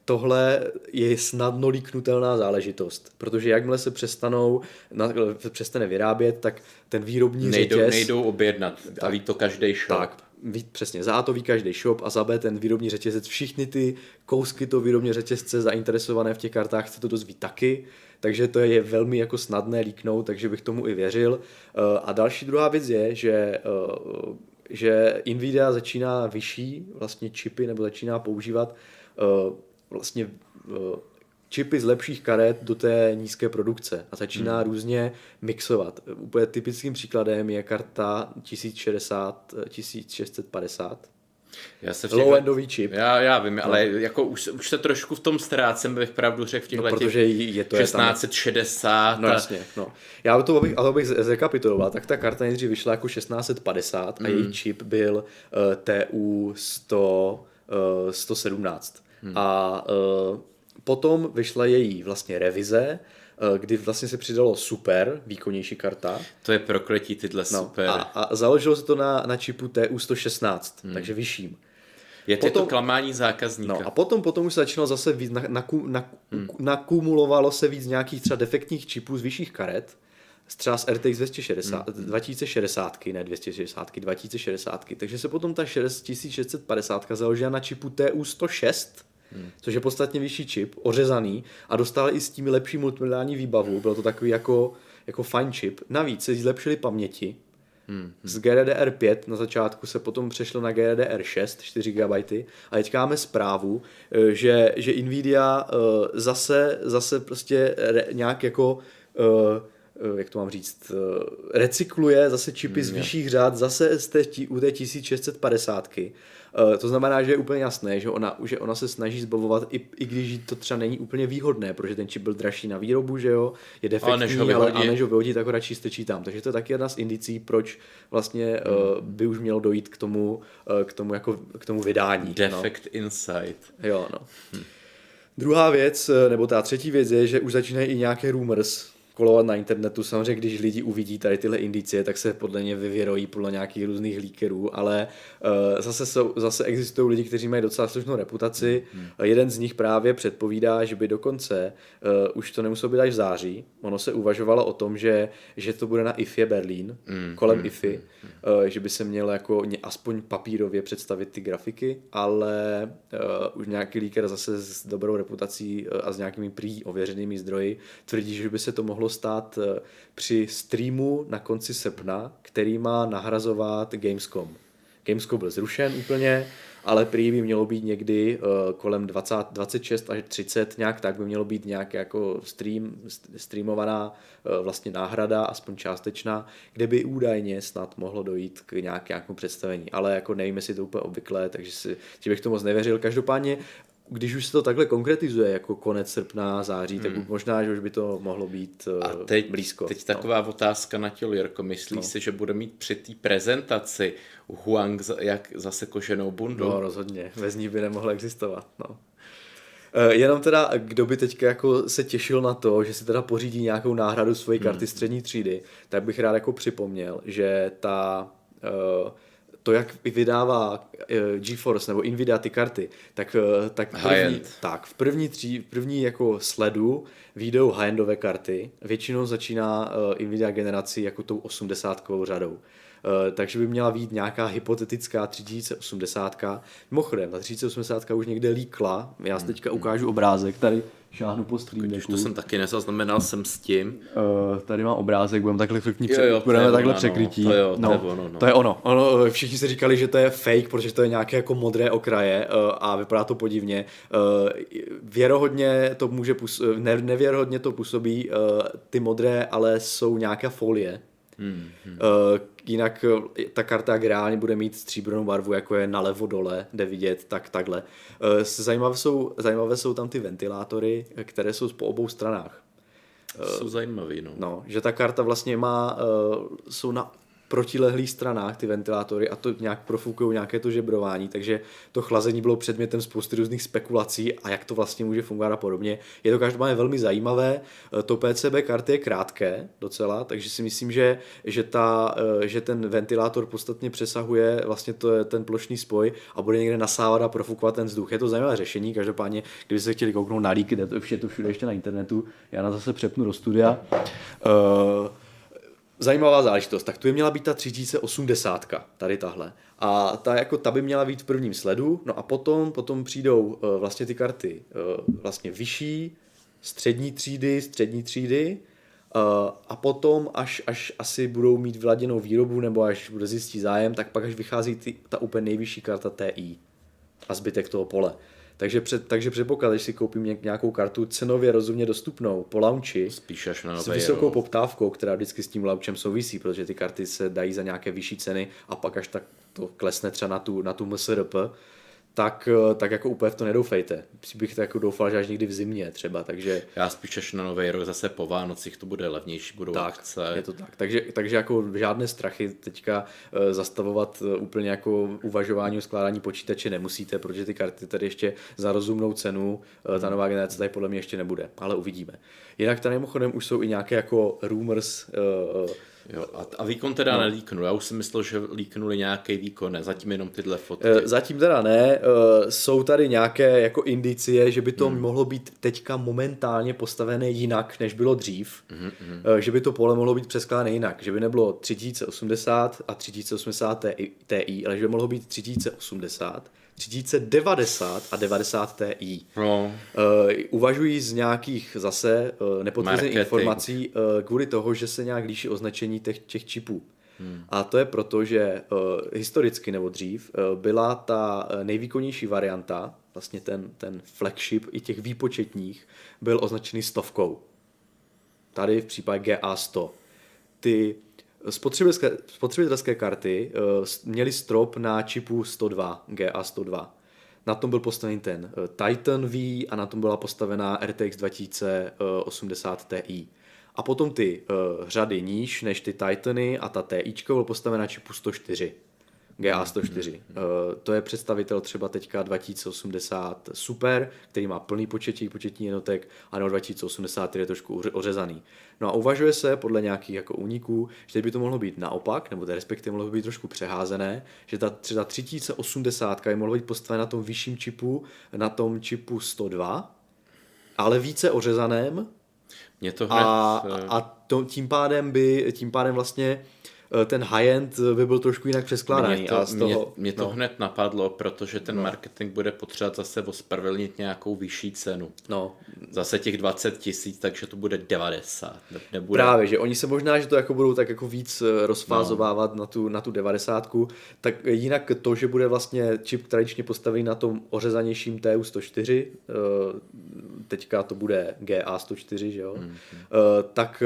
tohle je snadno líknutelná záležitost, protože jakmile se přestanou, přestane vyrábět, tak ten výrobní nejdou, řetěz... Nejdou objednat, a ví to každý shop. Tak, ví, přesně, za A to ví každý shop a za B ten výrobní řetězec, všichni ty kousky toho výrobní řetězce zainteresované v těch kartách se to dozví taky, takže to je velmi jako snadné líknout, takže bych tomu i věřil. Eh, a další druhá věc je, že eh, že Nvidia začíná vyšší vlastně čipy nebo začíná používat vlastně uh, čipy z lepších karet do té nízké produkce a začíná hmm. různě mixovat. Úplně typickým příkladem je karta 1060, 1650, já se low-endový čip. Já, já vím, no. ale jako už, už se trošku v tom ztrácem, bych pravdu řekl v těchto no, protože je to 1660. Je no jasně, no. Já to, abych, ale abych zrekapituloval, tak ta karta nejdřív vyšla jako 1650 mm. a její hmm. čip byl uh, TU 100, uh, 117. Mm. A uh, potom vyšla její vlastně revize, Eh, kdy vlastně se přidalo super, výkonnější karta. To je prokletí tyhle no, super. A, a založilo se to na, na čipu TU116, hmm. takže vyšším. Je potom, to klamání zákazníka. No a potom, potom už se začalo zase víc, na, na, na, hmm. nakumulovalo se víc nějakých třeba defektních čipů z vyšších karet, třeba z RTX 260, hmm. 2060, ne 260, 2060, takže se potom ta 6650 založila na čipu TU106, Hmm. Což je podstatně vyšší čip, ořezaný a dostal i s tím lepší multimediální výbavu. Bylo to takový jako, jako fine chip. Navíc se zlepšily paměti. Hmm. Z GDDR5 na začátku se potom přešlo na GDDR6, 4 GB. A teď máme zprávu, eh, že, že Nvidia uh, zase, zase prostě re, nějak jako uh, jak to mám říct, recykluje zase čipy z hmm, vyšších řád, zase z té, u té 1650. Eh, to znamená, že je úplně jasné, že ona, že ona se snaží zbavovat, i, i když to třeba není úplně výhodné, protože ten čip byl dražší na výrobu, že jo, je defektní, ale než ho vyhodí, ale, a než ho vyhodí, tak ho radši strčí tam. Takže to je taky jedna z indicí, proč vlastně hmm. uh, by už mělo dojít k tomu, uh, k tomu, jako, k tomu vydání. Defect no. Insight. Jo, no. Hmm. Druhá věc, nebo ta třetí věc je, že už začínají i nějaké rumors, kolovat na internetu. Samozřejmě, když lidi uvidí tady tyhle indicie, tak se podle ně vyvěrojí podle nějakých různých líkerů, ale uh, zase, jsou, zase existují lidi, kteří mají docela slušnou reputaci. Hmm. Jeden z nich právě předpovídá, že by dokonce uh, už to nemuselo být až v září. Ono se uvažovalo o tom, že, že to bude na IFE Berlín, hmm. kolem hmm. IFE, hmm. uh, že by se mělo jako aspoň papírově představit ty grafiky, ale uh, už nějaký líker zase s dobrou reputací a s nějakými prý ověřenými zdroji tvrdí, že by se to mohlo mohlo stát eh, při streamu na konci srpna, který má nahrazovat Gamescom. Gamescom byl zrušen úplně, ale prý by mělo být někdy uh, kolem 20, 26 až 30, nějak tak by mělo být nějak jako stream, streamovaná uh, vlastně náhrada, aspoň částečná, kde by údajně snad mohlo dojít k nějak, nějakému představení. Ale jako nevím, jestli to úplně obvyklé, takže si, si bych to moc nevěřil. Každopádně když už se to takhle konkretizuje jako konec srpna, září, hmm. tak možná, že už by to mohlo být A teď, blízko. Teď no. taková otázka na tělo, Jirko. Myslíš no. si, že bude mít při té prezentaci Huang jak zase koženou bundu? No rozhodně, bez ní by nemohla existovat. No. Uh, jenom teda, kdo by teďka jako se těšil na to, že si teda pořídí nějakou náhradu svojí karty hmm. střední třídy, tak bych rád jako připomněl, že ta uh, to, jak vydává uh, GeForce nebo Nvidia ty karty, tak, uh, tak, první, tak v první, tří, v první jako sledu výjdou high-endové karty. Většinou začíná uh, Nvidia generaci jako tou 80 řadou. Uh, takže by měla být nějaká hypotetická 3080. Mimochodem, ta 3080 už někde líkla. Já si hmm, teďka hmm. ukážu obrázek tady šáhnu po stream to jsem taky nezaznamenal jsem s tím. Uh, tady má obrázek, budeme takhle klikni, jo, jo, budeme takhle ono, překrytí. No, to, jo, no, to, je ono, no. to je ono. ono. Eh, všichni si říkali, že to je fake, protože to je nějaké jako modré okraje uh, a vypadá to podivně. Uh, věrohodně to může působit, ne, nevěrohodně to působí, uh, ty modré ale jsou nějaká folie, Hmm, hmm. Uh, jinak eh, ta karta, jak reálně bude mít stříbrnou barvu, jako je nalevo dole, jde vidět, tak takhle. Uh, zajímavé, jsou, zajímavé jsou tam ty ventilátory, které jsou po obou stranách. Jsou zajímavý, no. no. že ta karta vlastně má, jsou na protilehlých stranách ty ventilátory a to nějak profukují nějaké to žebrování, takže to chlazení bylo předmětem spousty různých spekulací a jak to vlastně může fungovat a podobně. Je to každopádně velmi zajímavé, to PCB karty je krátké docela, takže si myslím, že, že, ta, e, že ten ventilátor podstatně přesahuje vlastně to ten plošný spoj a bude někde nasávat a profukovat ten vzduch. Je to zajímavé řešení, každopádně, kdyby se chtěli kouknout na líky, to je to všude ještě na internetu, já na zase přepnu do studia. Uh, zajímavá záležitost. Tak tu by měla být ta 3080, tady tahle. A ta, jako, ta by měla být v prvním sledu, no a potom, potom přijdou uh, vlastně ty karty uh, vlastně vyšší, střední třídy, střední třídy, a potom, až, až asi budou mít vyladěnou výrobu, nebo až bude zjistit zájem, tak pak až vychází ty, ta úplně nejvyšší karta TI a zbytek toho pole. Takže, před, takže předpoklad, když si koupím nějakou kartu cenově rozumně dostupnou po launchi, Spíš až na s vysokou jo. poptávkou, která vždycky s tím launchem souvisí, protože ty karty se dají za nějaké vyšší ceny a pak až tak to klesne třeba na tu, na tu MSRP, tak, eh, tak jako úplně v to nedoufejte. Bych to jako doufal, že až někdy v zimě třeba, takže... Já spíš až na nový rok zase po Vánocích to bude levnější, budou tak, akce. je to tak. Takže, takže jako žádné strachy teďka uh, zastavovat uh, úplně jako uvažování o skládání počítače nemusíte, protože ty karty tady ještě za rozumnou cenu, ta nová generace tady podle mě ještě nebude, ale uvidíme. Jinak tady mimochodem už jsou i nějaké jako rumors, Jo, a, a výkon teda no. nelíknul. Já už si myslel, že líknuli nějaký výkon, ne, zatím jenom tyhle fotky. Eh, zatím teda ne, eh, jsou tady nějaké jako indicie, že by to hmm. mohlo být teďka momentálně postavené jinak, než bylo dřív. Hmm, hmm. Že by to pole mohlo být přeskládané jinak, že by nebylo 3080 a 3080 Ti, ale že by mohlo být 3080 3090 a 90 Ti. No. Uh, uvažují z nějakých zase uh, nepotvrzených informací uh, kvůli toho, že se nějak líší označení těch, těch čipů. Hmm. A to je proto, že uh, historicky nebo dřív uh, byla ta nejvýkonnější varianta, vlastně ten, ten flagship i těch výpočetních, byl označený stovkou. Tady v případě GA100. Ty Spotřebitelské, spotřebitelské karty uh, měly strop na čipu 102, GA102. Na tom byl postavený ten uh, Titan V a na tom byla postavená RTX 2080 Ti. A potom ty řady níž než ty Titany a ta TI byl postavená na čipu 104. GA104. Hmm. Uh, to je představitel třeba teďka 2080 Super, který má plný početí, početní jednotek, a nebo 2080, který je trošku ořezaný. No a uvažuje se podle nějakých jako úniků, že by to mohlo být naopak, nebo to respektive mohlo být trošku přeházené, že ta třeba 3080 by mohla být postavena na tom vyšším čipu, na tom čipu 102, ale více ořezaném, mě to hned... A, a to, tím pádem by, tím pádem vlastně Eh, ten high-end by byl trošku jinak přeskládaný. Mě to, a z toho, mě, mě to no. hned napadlo, protože ten no. marketing bude potřebovat zase ospravedlnit nějakou vyšší cenu. No. Zase těch 20 tisíc, takže to bude 90. Nebude... Právě, že oni se možná, že to jako budou tak jako víc eh, rozfázovávat no. na, tu, na tu 90. Tak jinak to, že bude vlastně čip tradičně postavený na tom ořezanějším TU104, eh, teďka to bude GA104, že jo, mm-hmm. tak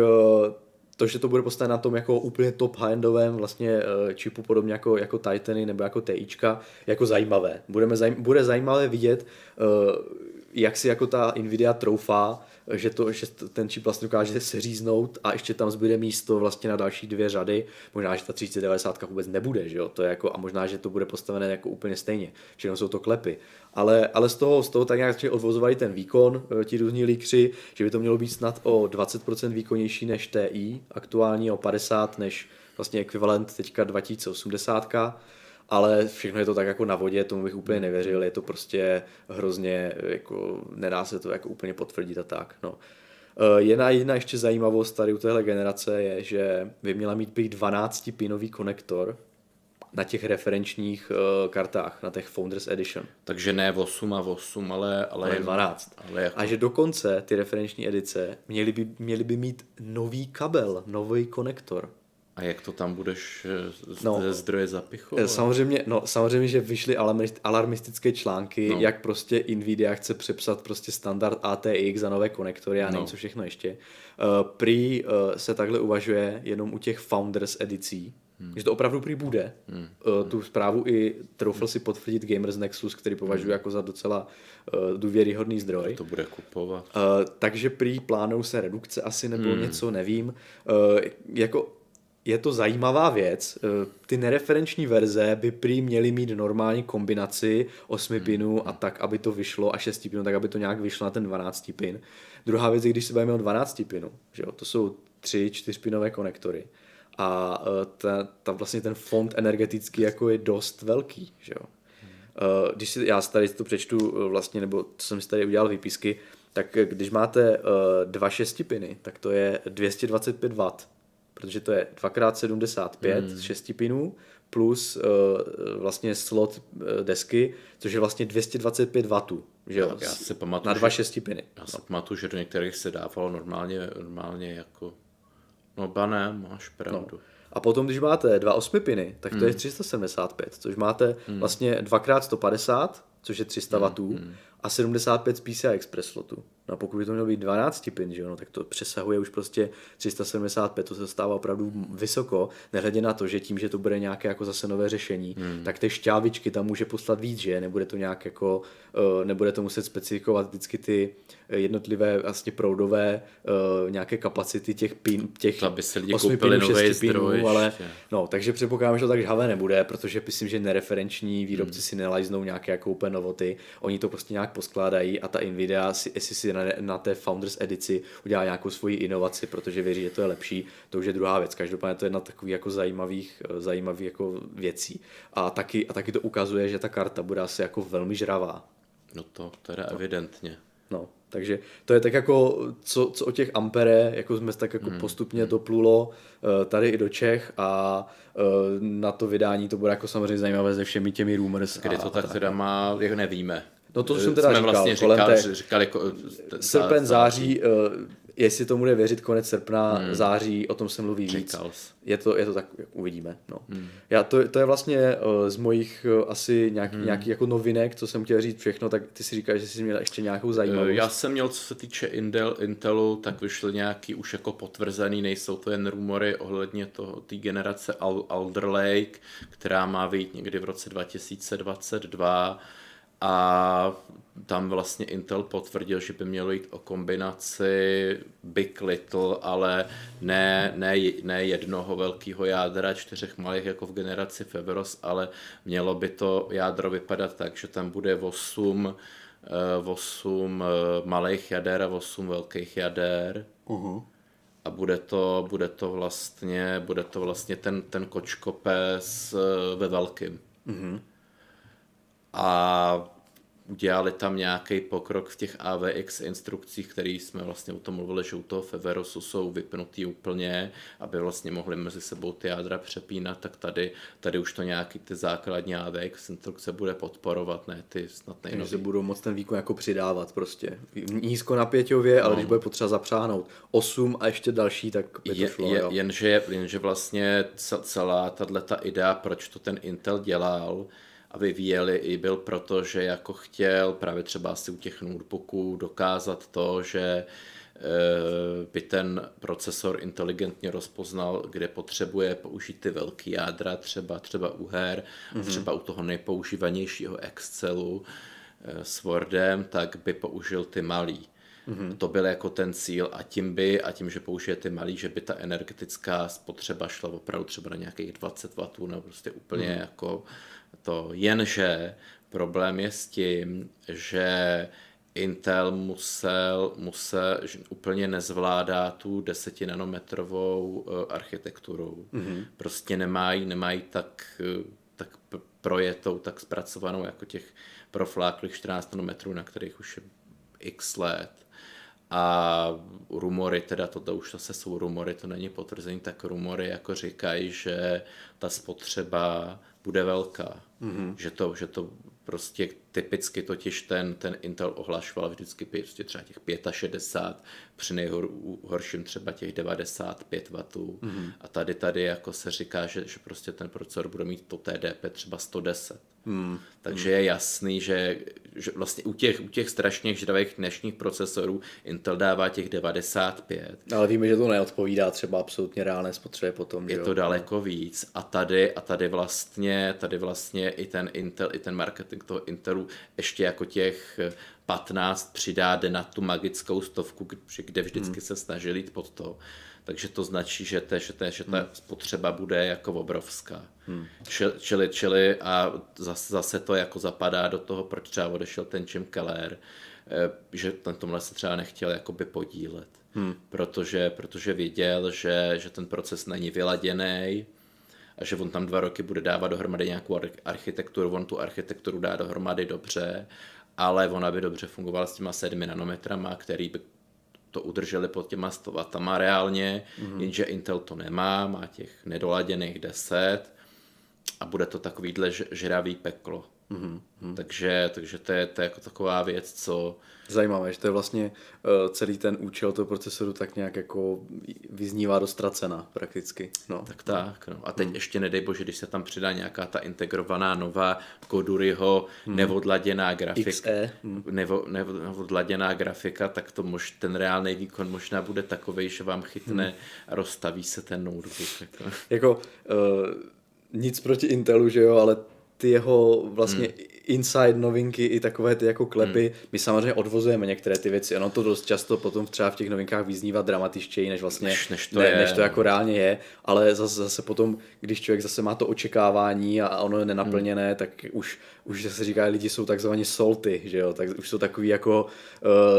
to, že to bude postaveno na tom jako úplně top high-endovém vlastně uh, čipu, podobně jako, jako Titany nebo jako TIčka, jako zajímavé. Budeme zajím, bude zajímavé vidět, uh, jak si jako ta Nvidia troufá že, to, že ten čip vlastně dokáže seříznout a ještě tam zbyde místo vlastně na další dvě řady. Možná, že ta 3090 vůbec nebude, že jo? To je jako, a možná, že to bude postavené jako úplně stejně. Všechno jsou to klepy. Ale, ale z toho, z toho tak nějak odvozovali ten výkon, eh, ti různí líkři, že by to mělo být snad o 20% výkonnější než TI, aktuálně o 50 než vlastně ekvivalent teďka 2080 ale všechno je to tak jako na vodě, tomu bych úplně nevěřil, je to prostě hrozně, jako nedá se to jako úplně potvrdit a tak, no. Eh, jedna, jedna ještě zajímavost tady u téhle generace je, že by měla mít být 12 pinový konektor na těch referenčních uh, kartách, na těch Founders Edition. Takže ne 8 a 8, ale, ale, ale 12. Ale jako... A že dokonce ty referenční edice měly by, měly by mít nový kabel, nový konektor. A jak to tam budeš eh, z no, zdroje zapichovat? Eh, samozřejmě, no, samozřejmě, že vyšly alarmistické články, no. jak prostě Nvidia chce přepsat prostě standard ATX za nové konektory a nevím no. co všechno ještě. Uh, prý uh, se takhle uvažuje jenom u těch Founders edicí, Hmm. Že to opravdu prý bude. Hmm. Uh, tu zprávu i troufl si potvrdit Gamers Nexus, který považuji hmm. jako za docela uh, důvěryhodný zdroj. To bude kupovat. Uh, takže prý plánou se redukce asi nebo hmm. něco, nevím. Uh, jako je to zajímavá věc. Eh, ty nereferenční verze by prý měly mít normální kombinaci 8 hmm. pinů a tak, aby to vyšlo a 6 pinů, tak aby to nějak vyšlo na ten 12 pin. Druhá věc je, když se bavíme o 12 pinů, že jo, to jsou 3 4 pinové konektory a eh, ta, ta vlastně ten fond energetický jako je dost velký, že jo. Hmm. Když si, já tady to přečtu vlastně, nebo co jsem si tady udělal výpisky, tak když máte dva šestipiny, tak to je 225 W protože to je 2x75 mm. 6 pinů plus uh, vlastně slot uh, desky, což je vlastně 225 W. Že jo? Já se pamatuju, na dva šestipiny. Já se no. pamatuju, že do některých se dávalo normálně, normálně jako No ba ne, máš pravdu. No. A potom, když máte dva 8 piny, tak to hmm. je 375, což máte hmm. vlastně 2x150, což je 300 hmm. W, hmm. A 75 z PCI Express slotu. No a pokud by to mělo být 12 pin, že jo, no, tak to přesahuje už prostě 375, to se stává opravdu vysoko, nehledě na to, že tím, že to bude nějaké jako zase nové řešení, hmm. tak ty šťávičky tam může poslat víc, že nebude to nějak jako, uh, nebude to muset specifikovat vždycky ty jednotlivé vlastně proudové uh, nějaké kapacity těch pin, těch to, aby se lidi 8 pinů, 6 pinů, ale no, takže předpokládám, že to tak žhavé nebude, protože myslím, že nereferenční výrobci hmm. si nelajznou nějaké jako úplně novoty, oni to prostě nějak poskládají a ta Nvidia si, jestli si na, na té Founders edici udělá nějakou svoji inovaci, protože věří, že to je lepší, to už je druhá věc. Každopádně to je jedna takových jako zajímavých, eh, zajímavých jako věcí. A taky, a taky to ukazuje, že ta karta bude asi jako velmi žravá. No to teda no. evidentně. No, takže to je tak jako, co, co o těch ampere, jako jsme tak jako hmm. postupně doplulo uh, tady i do Čech a uh, na to vydání to bude jako samozřejmě zajímavé se všemi těmi rumors. Kdy to tak teda má, jak nevíme. No to jsem teda jsme říkal, vlastně říkal, té, říkali, jako, srpen, září, uh, jestli to bude věřit konec srpna, hmm. září, o tom se mluví víc. Je to, je to tak, uvidíme. No. Hmm. Já, to, to je vlastně uh, z mojich uh, asi nějak, hmm. nějakých jako novinek, co jsem chtěl říct všechno, tak ty si říkáš, že jsi měl ještě nějakou zajímavost. Já jsem měl, co se týče Intel, Intelu, tak vyšly nějaký už jako potvrzený, nejsou to jen rumory ohledně toho, té generace Alder Lake, která má vyjít někdy v roce 2022 a tam vlastně Intel potvrdil, že by mělo jít o kombinaci Big Little, ale ne, ne, ne jednoho velkého jádra, čtyřech malých jako v generaci Feveros, ale mělo by to jádro vypadat tak, že tam bude 8, 8 eh, eh, malých jader a 8 velkých jader. Uh-huh. A bude to, bude to vlastně, bude to vlastně ten, ten kočkopes eh, ve velkým. Uh-huh a udělali tam nějaký pokrok v těch AVX instrukcích, které jsme vlastně o tom mluvili, že u toho Feverosu jsou vypnutý úplně, aby vlastně mohli mezi sebou ty jádra přepínat, tak tady, tady už to nějaký ty základní AVX instrukce bude podporovat, ne ty snad nejnoví. Takže budou moc ten výkon jako přidávat prostě. Nízko napěťově, ale no. když bude potřeba zapřáhnout 8 a ještě další, tak by to šlo. Je, jenže, jenže vlastně celá tato idea, proč to ten Intel dělal, a vyvíjeli i byl proto, že jako chtěl právě třeba asi u těch notebooků dokázat to, že eh, by ten procesor inteligentně rozpoznal, kde potřebuje použít ty velký jádra, třeba, třeba u her, mm-hmm. třeba u toho nejpoužívanějšího Excelu eh, s Wordem, tak by použil ty malý. Mm-hmm. To byl jako ten cíl a tím by, a tím, že použije ty malý, že by ta energetická spotřeba šla opravdu třeba na nějakých 20 W, nebo prostě úplně mm-hmm. jako to, jenže problém je s tím, že Intel musel, musel že úplně nezvládá tu desetinanometrovou uh, architekturu. Mm-hmm. Prostě nemají, nemají tak, uh, tak projetou, tak zpracovanou jako těch profláklých 14 nanometrů, na kterých už je x let. A rumory, teda to už zase jsou rumory, to není potvrzení, tak rumory jako říkají, že ta spotřeba bude velká. Mm-hmm. Že, to, že to prostě typicky totiž ten, ten Intel ohlašoval vždycky prostě třeba těch 65, při nejhorším třeba těch 95 W. Mm-hmm. A tady tady jako se říká, že, že prostě ten procesor bude mít to TDP třeba 110. Hmm. Takže hmm. je jasný, že, že vlastně u těch, u těch strašně žravých dnešních procesorů Intel dává těch 95. Ale víme, že to neodpovídá třeba absolutně reálné spotřebě potom. Je jo? to daleko víc a tady, a tady vlastně, tady vlastně i ten Intel, i ten marketing toho Intelu ještě jako těch 15 přidá na tu magickou stovku, kde vždycky hmm. se snažili jít pod to takže to značí, že, te, že, te, že ta hmm. spotřeba bude jako obrovská. Hmm. Čili, čili a zase, zase to jako zapadá do toho, proč třeba odešel ten Jim Keller, eh, že na tomhle se třeba nechtěl jakoby podílet. Hmm. Protože, protože věděl, že, že ten proces není vyladěný, a že on tam dva roky bude dávat dohromady nějakou architekturu, on tu architekturu dá dohromady dobře, ale ona by dobře fungovala s těma sedmi nanometrama, který by to udrželi pod těma 100 W reálně, mm-hmm. jenže Intel to nemá, má těch nedoladěných 10 a bude to takovýhle žravý peklo. Mm-hmm. Takže, takže to, je, to je jako taková věc, co... Zajímavé, že to je vlastně uh, celý ten účel toho procesoru tak nějak jako vyznívá do ztracena prakticky. No. Tak tak, no. A teď hmm. ještě nedej bože, když se tam přidá nějaká ta integrovaná nová Koduryho hmm. nevodladěná grafika, XE. Hmm. Nevo, nevo, nevodladěná grafika, tak to mož, ten reálný výkon možná bude takový, že vám chytne hmm. a rozstaví se ten notebook. Jako, jako uh, nic proti Intelu, že jo, ale ty jeho vlastně hmm. Inside novinky i takové ty jako klepy, hmm. my samozřejmě odvozujeme některé ty věci, ono to dost často potom třeba v těch novinkách vyznívá dramatičtěji, než vlastně, než, než, to, ne, je. než to jako reálně je, ale zase, zase potom, když člověk zase má to očekávání a ono je nenaplněné, hmm. tak už, už se říká, lidi jsou takzvaně salty, že jo, tak už jsou takový jako,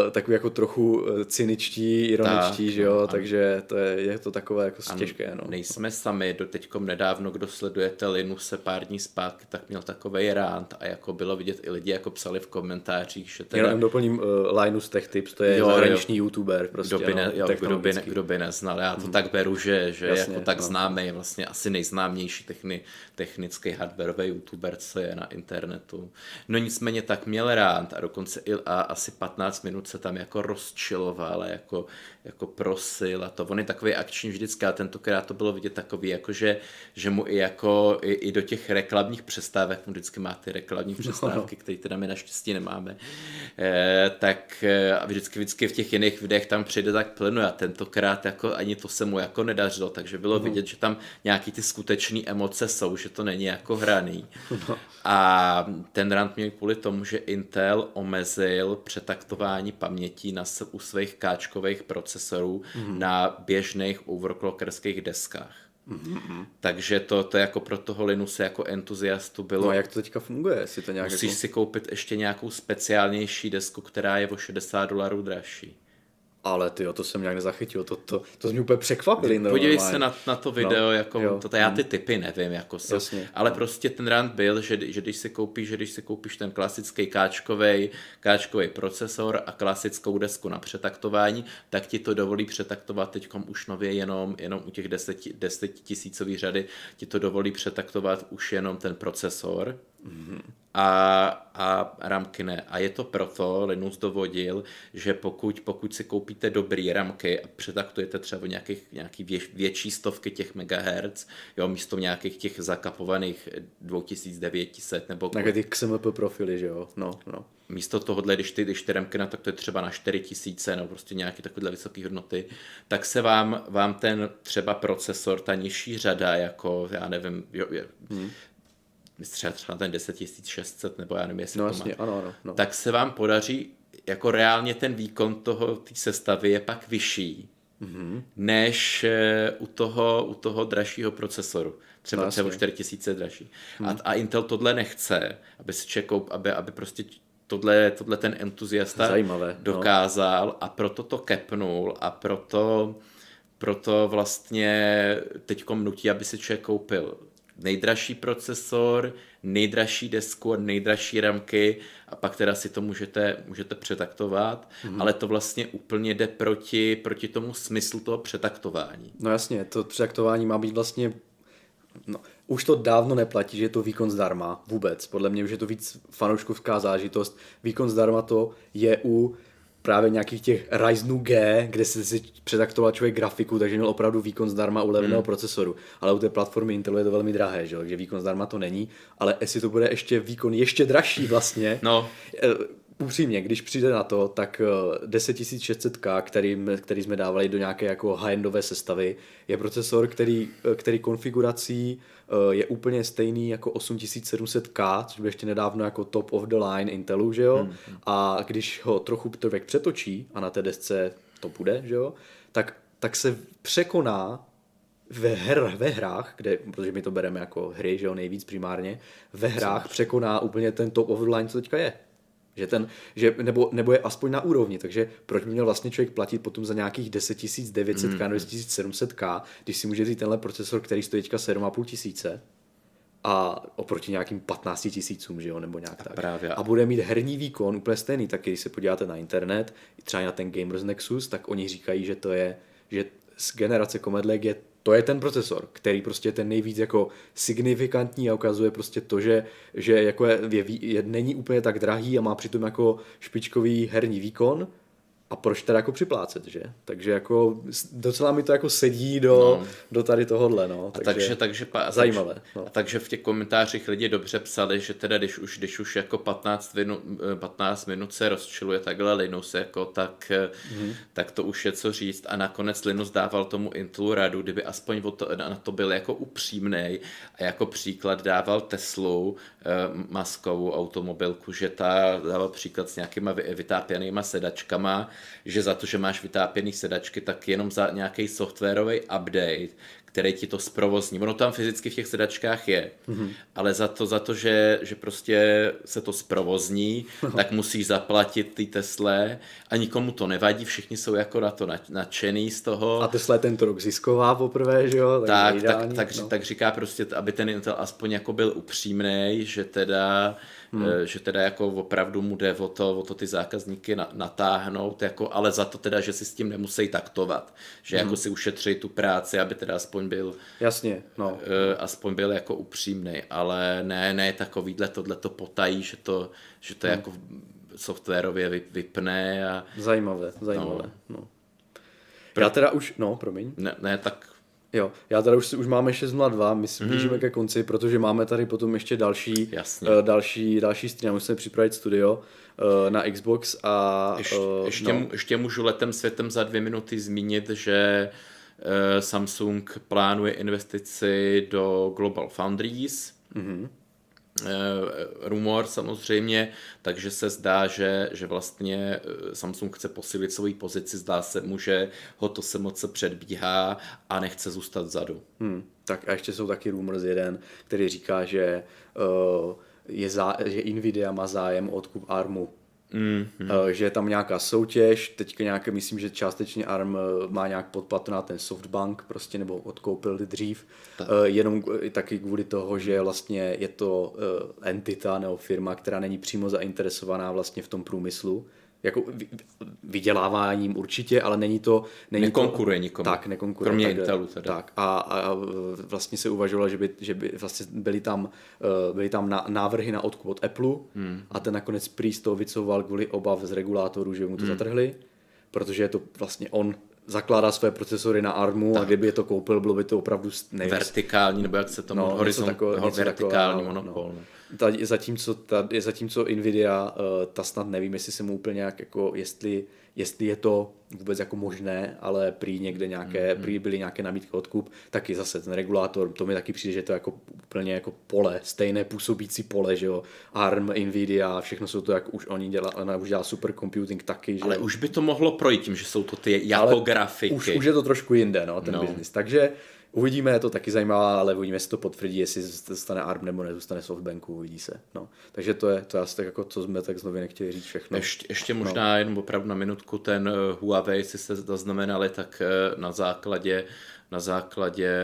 uh, takový jako trochu eh, cyničtí, ironičtí, tak, že jo, no, takže to je, je to takové jako těžké, no. Nejsme sami, do teďkom nedávno, kdo sledujete Linuse pár dní zpátky, tak měl takový rant a jako bylo vidět i lidi jako psali v komentářích, že teda... Jenom doplním uh, Linus Tech Tips, to je jo, zahraniční jo. youtuber prostě. Kdo by, ne, no, jo, kdo, by ne, kdo by neznal, já to hmm. tak beru, že, že Jasně, jako tak no. známý, vlastně asi nejznámější techni, technický hardwareový youtuber, co je na internetu. No nicméně tak měl rád a dokonce i a asi 15 minut se tam jako rozčiloval jako, jako prosil a to. On je takový akční vždycky, ale tentokrát to bylo vidět takový, jako že, že mu i jako i, i do těch reklamních přestávek, mu vždycky má ty reklamní přestávky, no, no. které teda my naštěstí nemáme, e, tak eh, a vždycky, vždycky v těch jiných videích tam přijde tak plno a tentokrát jako ani to se mu jako nedařilo, takže bylo mm. vidět, že tam nějaký ty skutečné emoce jsou, že to není jako hraný. No. A ten rant měl kvůli tomu, že Intel omezil přetaktování pamětí na, u svých káčkových procesorů mm. na běžných overclockerských deskách. Mm-hmm. Takže to, to jako pro toho Linuse jako entuziastu bylo... No a jak to teďka funguje? Si to nějak musíš jako... si koupit ještě nějakou speciálnější desku, která je o 60 dolarů dražší. Ale ty, to jsem nějak nezachytil, to, to, to mě úplně překvapili. Podívej se na, na to video, no, jako, jo. to, já ty typy nevím, jako se, Jasně, ale no. prostě ten rant byl, že, že když si koupíš, že když si koupíš ten klasický káčkový, káčkový procesor a klasickou desku na přetaktování, tak ti to dovolí přetaktovat teď už nově jenom, jenom u těch 10, 10 tisícových řady, ti to dovolí přetaktovat už jenom ten procesor, mm-hmm a, a ramky ne. A je to proto, Linus dovodil, že pokud, pokud si koupíte dobrý ramky a přetaktujete třeba nějakých, nějaký vě, větší stovky těch megahertz, jo, místo nějakých těch zakapovaných 2900 nebo... Nějaké ty XMP profily, že jo, no, no. Místo tohohle, když ty, když ty ramky na, tak to je třeba na 4000 nebo prostě nějaké takové vysoké hodnoty, tak se vám, vám ten třeba procesor, ta nižší řada, jako já nevím, jo, je, hmm třeba, třeba ten 10600, nebo já nevím, jestli no, to jasně, má, ano, ano, no. tak se vám podaří, jako reálně ten výkon toho, té sestavy je pak vyšší, mm-hmm. než eh, u toho, u toho dražšího procesoru. Třeba, no, třeba 4000 dražší. Mm. A, a Intel tohle nechce, aby si čekou, aby, aby prostě tohle, tohle ten entuziasta Zajímavé, no. dokázal no. a proto to kepnul a proto, proto vlastně teďkom nutí, aby si člověk koupil nejdražší procesor, nejdražší desku a nejdražší ramky a pak teda si to můžete, můžete přetaktovat, mm-hmm. ale to vlastně úplně jde proti, proti tomu smyslu toho přetaktování. No jasně, to přetaktování má být vlastně No, už to dávno neplatí, že je to výkon zdarma, vůbec. Podle mě už je to víc fanouškovská zážitost. Výkon zdarma to je u právě nějakých těch Ryzenů G, kde se si přetaktoval člověk grafiku, takže měl opravdu výkon zdarma u levného hmm. procesoru. Ale u té platformy Intelu je to velmi drahé, že? takže výkon zdarma to není. Ale jestli to bude ještě výkon ještě dražší vlastně, no. Upřímně, když přijde na to, tak 10600K, eh, který, který jsme dávali do nějaké jako high-endové sestavy, je procesor, který, eh, který konfigurací eh, je úplně stejný jako 8700K, což byl ještě nedávno jako top of the line Intelu, že jo? Hmm. hmm. A když ho trochu člověk přetočí, a na té desce to bude, že jo? Tak, tak se překoná ve, her, ve hrách, kde, protože my to bereme jako hry, že jo, nejvíc primárně, ve hrách překoná úplně ten top of the line, co teďka je. Že ten, že, nebo, nebo je aspoň na úrovni, takže proč by měl vlastně člověk platit potom za nějakých 10 900 k mm. 700 k když si může vzít tenhle procesor, který stojí teďka 7,5 tisíce a oproti nějakým 15 tisícům, že jo, nebo nějak a tak. Právě. A bude mít herní výkon úplně stejný, tak když se podíváte na internet, třeba na ten Gamers Nexus, tak oni říkají, že to je, že z generace Command je to je ten procesor, který prostě je ten nejvíc jako signifikantní a ukazuje prostě to, že, že jako je, je, je, není úplně tak drahý a má přitom jako špičkový herní výkon, a proč teda jako připlácet, že? Takže jako docela mi to jako sedí do, no. do tady tohohle, no. Takže, takže, takže pa, zajímavé. No. A takže v těch komentářích lidi dobře psali, že teda když už, když už jako 15 minut, 15 minut se rozčiluje takhle Linus, jako, tak, mm-hmm. tak to už je co říct a nakonec Linus dával tomu Intelu radu, kdyby aspoň to, na to byl jako upřímný a jako příklad dával Teslu, maskovou automobilku, že ta dával příklad s nějakýma vytápěnýma sedačkama, že za to, že máš vytápěný sedačky, tak jenom za nějaký softwarový update, který ti to zprovozní. Ono tam fyzicky v těch sedačkách je, mm-hmm. ale za to, za to že, že prostě se to zprovozní, tak musíš zaplatit ty Tesle a nikomu to nevadí, všichni jsou jako na to nadšený z toho. A Tesla je tento rok zisková poprvé, že jo? Tak, tak, tak, tak, no. tak říká prostě, aby ten Intel aspoň jako byl upřímný, že teda hmm. Eh, že teda jako opravdu mu jde o to, o to ty zákazníky natáhnout, jako, ale za to teda, že si s tím nemusí taktovat, že jako hmm. jako si ušetří tu práci, aby teda aspoň byl Jasně, no. Uh, aspoň byl jako upřímný, ale ne, ne takovýhle tohle to potají, že to, že to hmm. jako softwarově vypne a... Zajímavé, zajímavé, no. no. Já teda už, no, promiň. Ne, ne tak Jo, já teda už, už máme 6.02, my se blížíme mm. ke konci, protože máme tady potom ještě další, Jasně. uh, další, další stream, musíme připravit studio uh, na Xbox a... Ještě, uh, ještě, no. ještě můžu letem světem za dvě minuty zmínit, že uh, Samsung plánuje investici do Global Foundries, mm-hmm Eh, rumor samozřejmě, takže se zdá, že, že vlastně eh, Samsung chce posílit svoji pozici, zdá se mu, že ho to se moc předbíhá a nechce zůstat vzadu. Hmm, tak a ještě jsou taky rumors jeden, který říká, že, uh, je zá, že Nvidia má zájem o odkup ARMu Mm-hmm. Že je tam nějaká soutěž, teďka nějaké, myslím, že částečně ARM eh, má nějak podplat na ten Softbank, prostě nebo odkoupil dřív, tak. Eh, jenom taky kvůli toho, že vlastně je to entita nebo firma, která není přímo zainteresovaná vlastně v tom průmyslu, jako vyděláváním určitě, ale není to... Není nekonkuruje to, nikomu. Tak, nekonkuruje. Kromě tak, Intelu teda. Tak a, a vlastně se uvažovalo, že by, že by vlastně byly tam, eh, byly tam návrhy na odkup od Apple hmm. a ten nakonec prý z toho vycouval kvůli obav z regulátorů, že mu to hmm. zatrhli, protože je to vlastně on zakládá své procesory na ARMu tak. a kdyby je to koupil, bylo by to opravdu nevím, vertikální, nebo jak se tomu no, horizont, takové, vertikální takové, monopol. No. ta, zatímco, ta, zatímco Nvidia, uh, ta snad nevím, jestli se mu úplně nějak jako, jestli, jestli je to vůbec jako možné, ale prý někde nějaké, mm-hmm. prý byly nějaké nabídky odkup, taky zase ten regulátor, to mi taky přijde, že to je jako úplně jako pole, stejné působící pole, že jo, ARM, Nvidia, všechno jsou to, jak už oni dělá, ona už dělá supercomputing taky, že Ale už by to mohlo projít tím, že jsou to ty jako ale grafiky. Už, už je to trošku jinde, no, ten no. biznis, takže Uvidíme, je to taky zajímavé, ale uvidíme, jestli to potvrdí, jestli zůstane ARM nebo nezůstane SoftBanku, uvidí se. No. Takže to je to asi tak jako, co jsme tak znovu nechtěli říct všechno. Ještě, ještě možná no. jenom opravdu na minutku ten Huawei, jestli se zaznamenali, tak eh, na základě na základě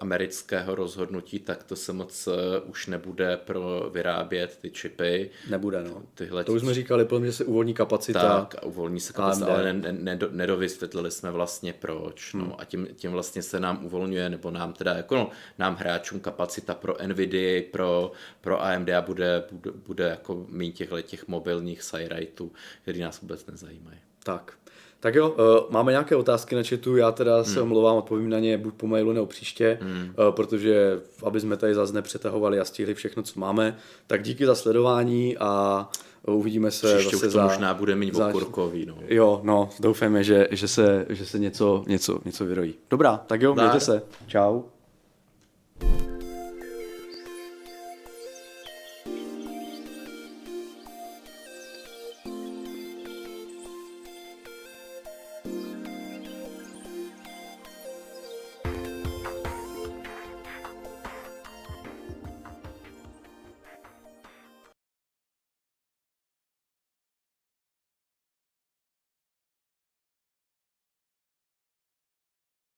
amerického rozhodnutí, tak to se moc eh, už nebude pro vyrábět ty čipy. Nebude, no. Tyhle to už jsme říkali, že se uvolní kapacita. Tak, a uvolní se kapacita, ale ne, ne, nedovysvětlili jsme vlastně proč. No. Hmm. A tím, tím vlastně se nám uvolňuje, nebo nám teda, jako no, nám hráčům kapacita pro NVIDIA, pro, pro AMD a bude, bude, bude jako mít těchto těch mobilních side který nás vůbec nezajímají. Tak, tak jo, uh, máme nějaké otázky na chatu, já teda hmm. se omlouvám, odpovím na ně buď po mailu nebo příště, hmm. uh, protože aby jsme tady zase nepřetahovali a stihli všechno, co máme. Tak díky za sledování a uvidíme se Příště zase už to za, možná bude mít za, okurkový, no. Jo, no, doufáme, že, že, se, že se něco, něco, něco vyrojí. Dobrá, tak jo, mějte se. Čau.